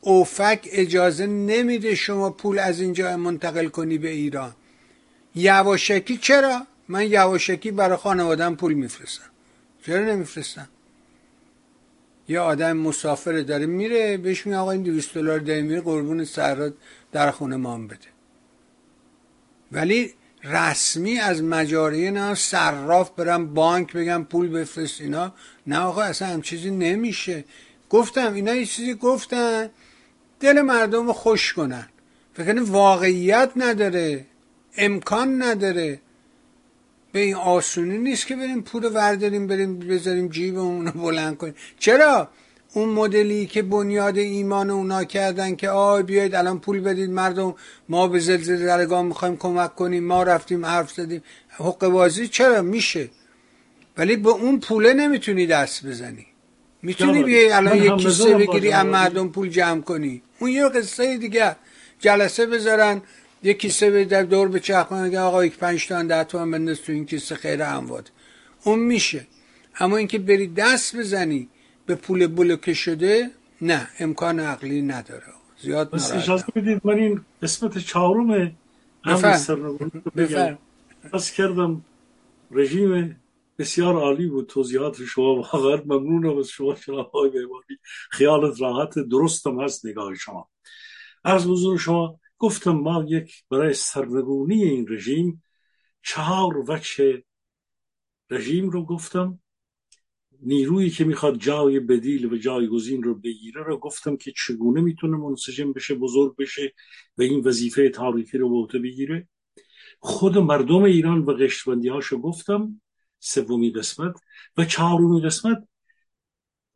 اوفک اجازه نمیده شما پول از اینجا منتقل کنی به ایران. یواشکی چرا؟ من یواشکی برای خانوادم پول میفرستم. چرا نمیفرستم؟ یه آدم مسافر داره میره بهش میگه آقا این 200 دلار داره میره قربون سرات در خونه مام بده. ولی رسمی از مجاره نه صراف برم بانک بگم پول بفرست اینا. نه آقا اصلا هم چیزی نمیشه. گفتم اینا یه چیزی گفتن. دل مردم رو خوش کنن. فکر واقعیت نداره امکان نداره. به این آسونی نیست که بریم پول ورداریم بریم بذاریم جیبمون رو بلند کنیم. چرا؟ اون مدلی که بنیاد ایمان اونا کردن که آی بیاید الان پول بدید مردم ما به زلزله درگاه می‌خوایم کمک کنیم ما رفتیم حرف زدیم. حق بازی چرا؟ میشه. ولی به اون پوله نمی‌تونی دست بزنی. می‌تونی بیای الان یک کیسه بگیری هم مردم پول جمع کنی. اون یه قصه دیگه. جلسه بذارن. یک کیسه به در دور به چرخ آقا یک پنج تومن ده تومن بنداز تو این کیسه خیر امواد اون میشه. اما اینکه بری دست بزنی به پول بلوکه شده نه امکان عقلی نداره. زیاد بس اجازه بدید من این قسمت چهارم بفرم. بس کردم رژیم بسیار عالی بود. توضیحات شما واقعا ممنونم از شما جناب های خیالت راحت درستم هست نگاه شما. از حضور شما گفتم ما یک برای سرنگونی این رژیم چهار وجه رژیم رو گفتم. نیرویی که می‌خواد جای بدیل و جایگزین رو بگیره رو گفتم که چگونه می‌تونه منسجم بشه بزرگ بشه و این وظیفه تاریخی رو به بگیره. خود مردم ایران و قشتبندی هاشو گفتم سومی قسمت. و چهارمی قسمت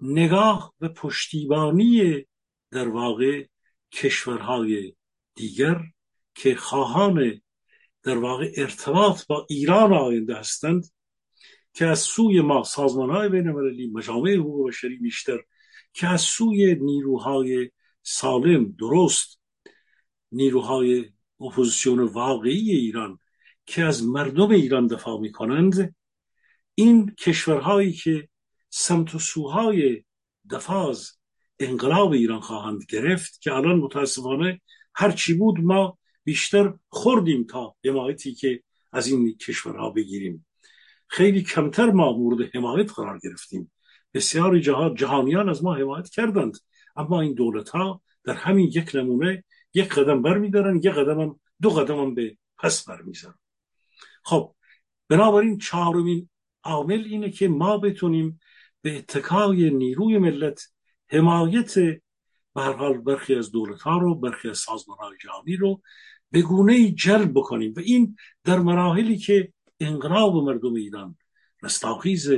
نگاه و پشتیبانی در واقع کشورهای دیگر که خواهان در واقع ارتباط با ایران آینده هستند که از سوی ما سازمان های بین المللی مجامع حقوق بشری بیشتر که از سوی نیروهای سالم درست نیروهای اپوزیسیون واقعی ایران که از مردم ایران دفاع می کنند این کشورهایی که سمت و سوهای دفاع از انقلاب ایران خواهند گرفت که الان متاسفانه هر چی بود ما بیشتر خوردیم تا حمایتی که از این کشورها بگیریم. خیلی کمتر ما مورد حمایت قرار گرفتیم. بسیاری جهات جهانیان از ما حمایت کردند اما این دولت ها در همین یک نمونه یک قدم بر میدارن یک قدم هم دو قدم هم به پس برمیزنن. خب بنابراین چهارمین عامل اینه که ما بتونیم به اتکای نیروی ملت حمایت به برخی از دولت ها رو برخی از سازمان های جهانی رو به گونه جلب بکنیم و این در مراحلی که انقلاب مردم ایران رستاخیز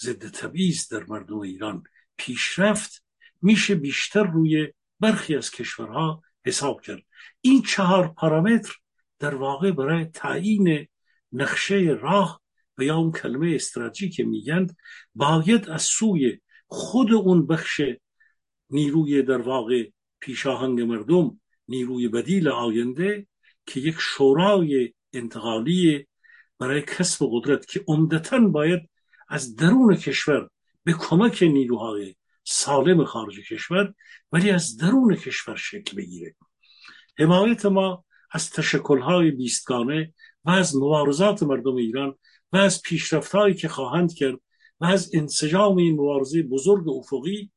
ضد تبعیض در مردم ایران پیشرفت میشه بیشتر روی برخی از کشورها حساب کرد. این چهار پارامتر در واقع برای تعیین نقشه راه و یا اون کلمه استراتژی که میگند باید از سوی خود اون بخش نیروی در واقع پیشاهنگ مردم نیروی بدیل آینده که یک شورای انتقالی برای کسب قدرت که عمدتا باید از درون کشور به کمک نیروهای سالم خارج کشور ولی از درون کشور شکل بگیره. حمایت ما از تشکلهای بیستگانه و از مبارزات مردم ایران و از پیشرفتهایی که خواهند کرد و از انسجام این مبارزه بزرگ افقی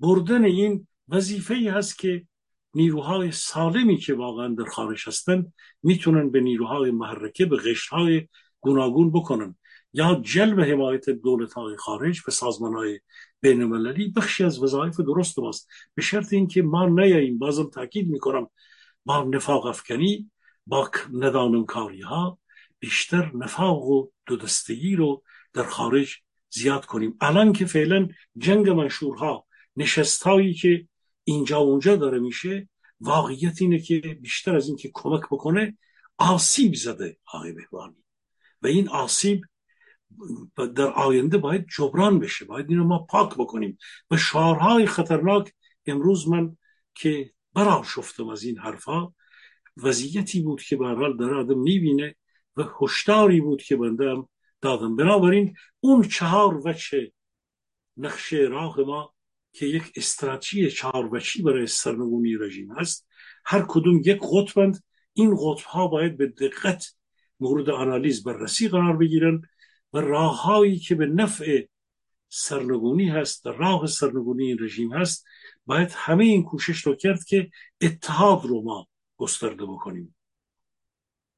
بردن این وظیفه ای هست که نیروهای سالمی که واقعا در خارج هستند می‌تونن به نیروهای محرکه به قشرهای گوناگون بکنن. یا جلب حمایت دولت های خارج به سازمان های بین المللی بخشی از وظایف درست ماست. به شرط اینکه ما نیاییم. بازم تاکید می‌کنم با نفاق افکنی با ندانم کاری ها بیشتر نفاق و دو دستگی رو در خارج زیاد کنیم. الان که فعلا جنگ منشورها نشستهایی که اینجا و اونجا داره میشه واقعیت اینه که بیشتر از اینکه کمک بکنه آسیب زده آقای بهبانی و این آسیب در آینده باید جبران بشه باید اینو ما پاک بکنیم. و شعارهای خطرناک امروز من که برا شفتم از این حرفا وضعیتی بود که به حال در آدم می‌بینه و هشداری بود که بنده دادم. بنابراین اون چهار وچه نقشه راه ما که یک استراتژی چهار وچی برای سرنگونی رژیم هست. هر کدوم یک قطبند این قطب ها باید به دقت مورد آنالیز بررسی قرار بگیرن و راههایی که به نفع سرنگونی هست راه سرنگونی این رژیم هست باید همه این کوشش رو کرد که اتحاد رو ما گسترده بکنیم.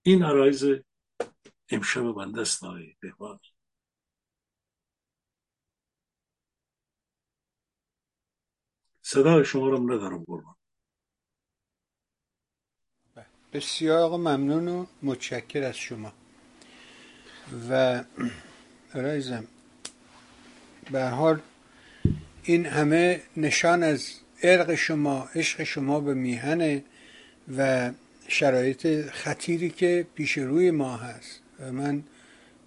این عرایز امشب بنده است بهبانی صدای شما رو ندارم قربان. بسیار آقا ممنون و متشکر از شما. و رایزم به حال این همه نشان از ارق شما عشق شما به میهنه و شرایط خطیری که پیش روی ما هست. و من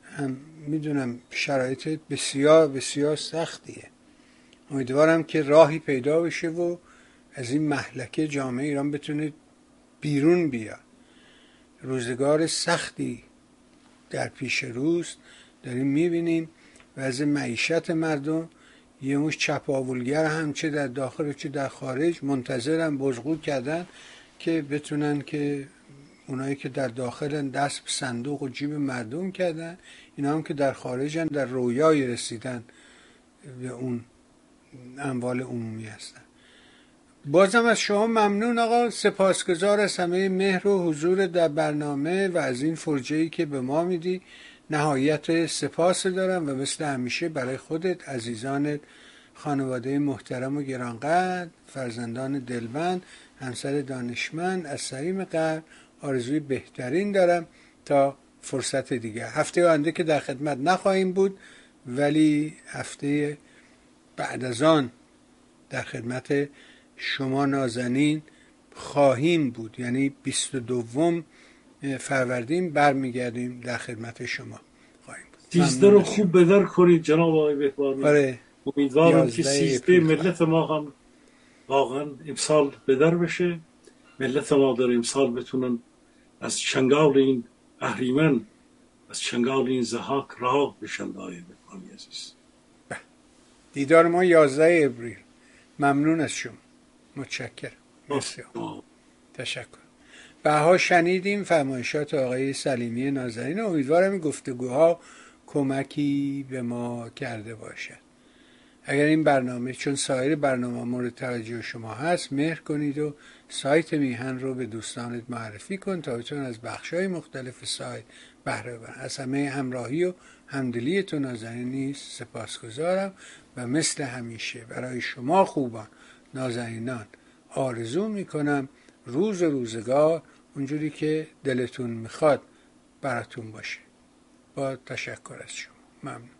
هم می‌دونم شرایط بسیار بسیار سختیه. امیدوارم که راهی پیدا بشه و از این محلکه جامعه ایران بتونه بیرون بیاد. روزگار سختی در پیش روز داریم می‌بینیم از معیشت مردم یه مش چپاولگر هم چه در داخل و چه در خارج منتظرن بزغول کردن که بتونن که اونایی که در داخل دست به صندوق و جیب مردم کردن اینا هم که در خارجن در رویای رسیدن به اون اموال عمومی هستن. بازم از شما ممنون آقا. سپاسگزار از همه مهر و حضور در برنامه و از این فرجه که به ما میدی. نهایت سپاس دارم و مثل همیشه برای خودت عزیزانت خانواده محترم و گرانقدر فرزندان دلبند همسر دانشمند از سریم قلب آرزوی بهترین دارم تا فرصت دیگه هفته آینده که در خدمت نخواهیم بود ولی هفته بعد از آن در خدمت شما نازنین خواهیم بود. یعنی بیست دوم فروردین برمیگردیم در خدمت شما خواهیم بود. سیزده رو خوب بدر کنید جناب آقای بهبانی. آره. امیدوارم که سیزده ملت ما هم واقعا امسال بدر بشه. ملت ما در امسال بتونن از چنگال این اهریمن از چنگال این زهاک راه بشن آقای بهبانی عزیز. دیدار ما 11 ابریل ممنون از شما. متشکر مرسی. تشکر. بها شنیدیم فرمایشات آقای سلیمی نازنین. امیدوارم این گفتگوها کمکی به ما کرده باشد اگر این برنامه چون سایر برنامه مورد توجه شما هست مهر کنید و سایت میهن رو به دوستانت معرفی کن تا بتون از بخش های مختلف سایت بهره ببرن. از همه همراهی و همدلیتون نازنین نیست سپاسگزارم و مثل همیشه برای شما خوبان. نازنینان آرزو می‌کنم روز روزگار اونجوری که دلتون می‌خواد براتون باشه. با تشکر از شما. ممنون.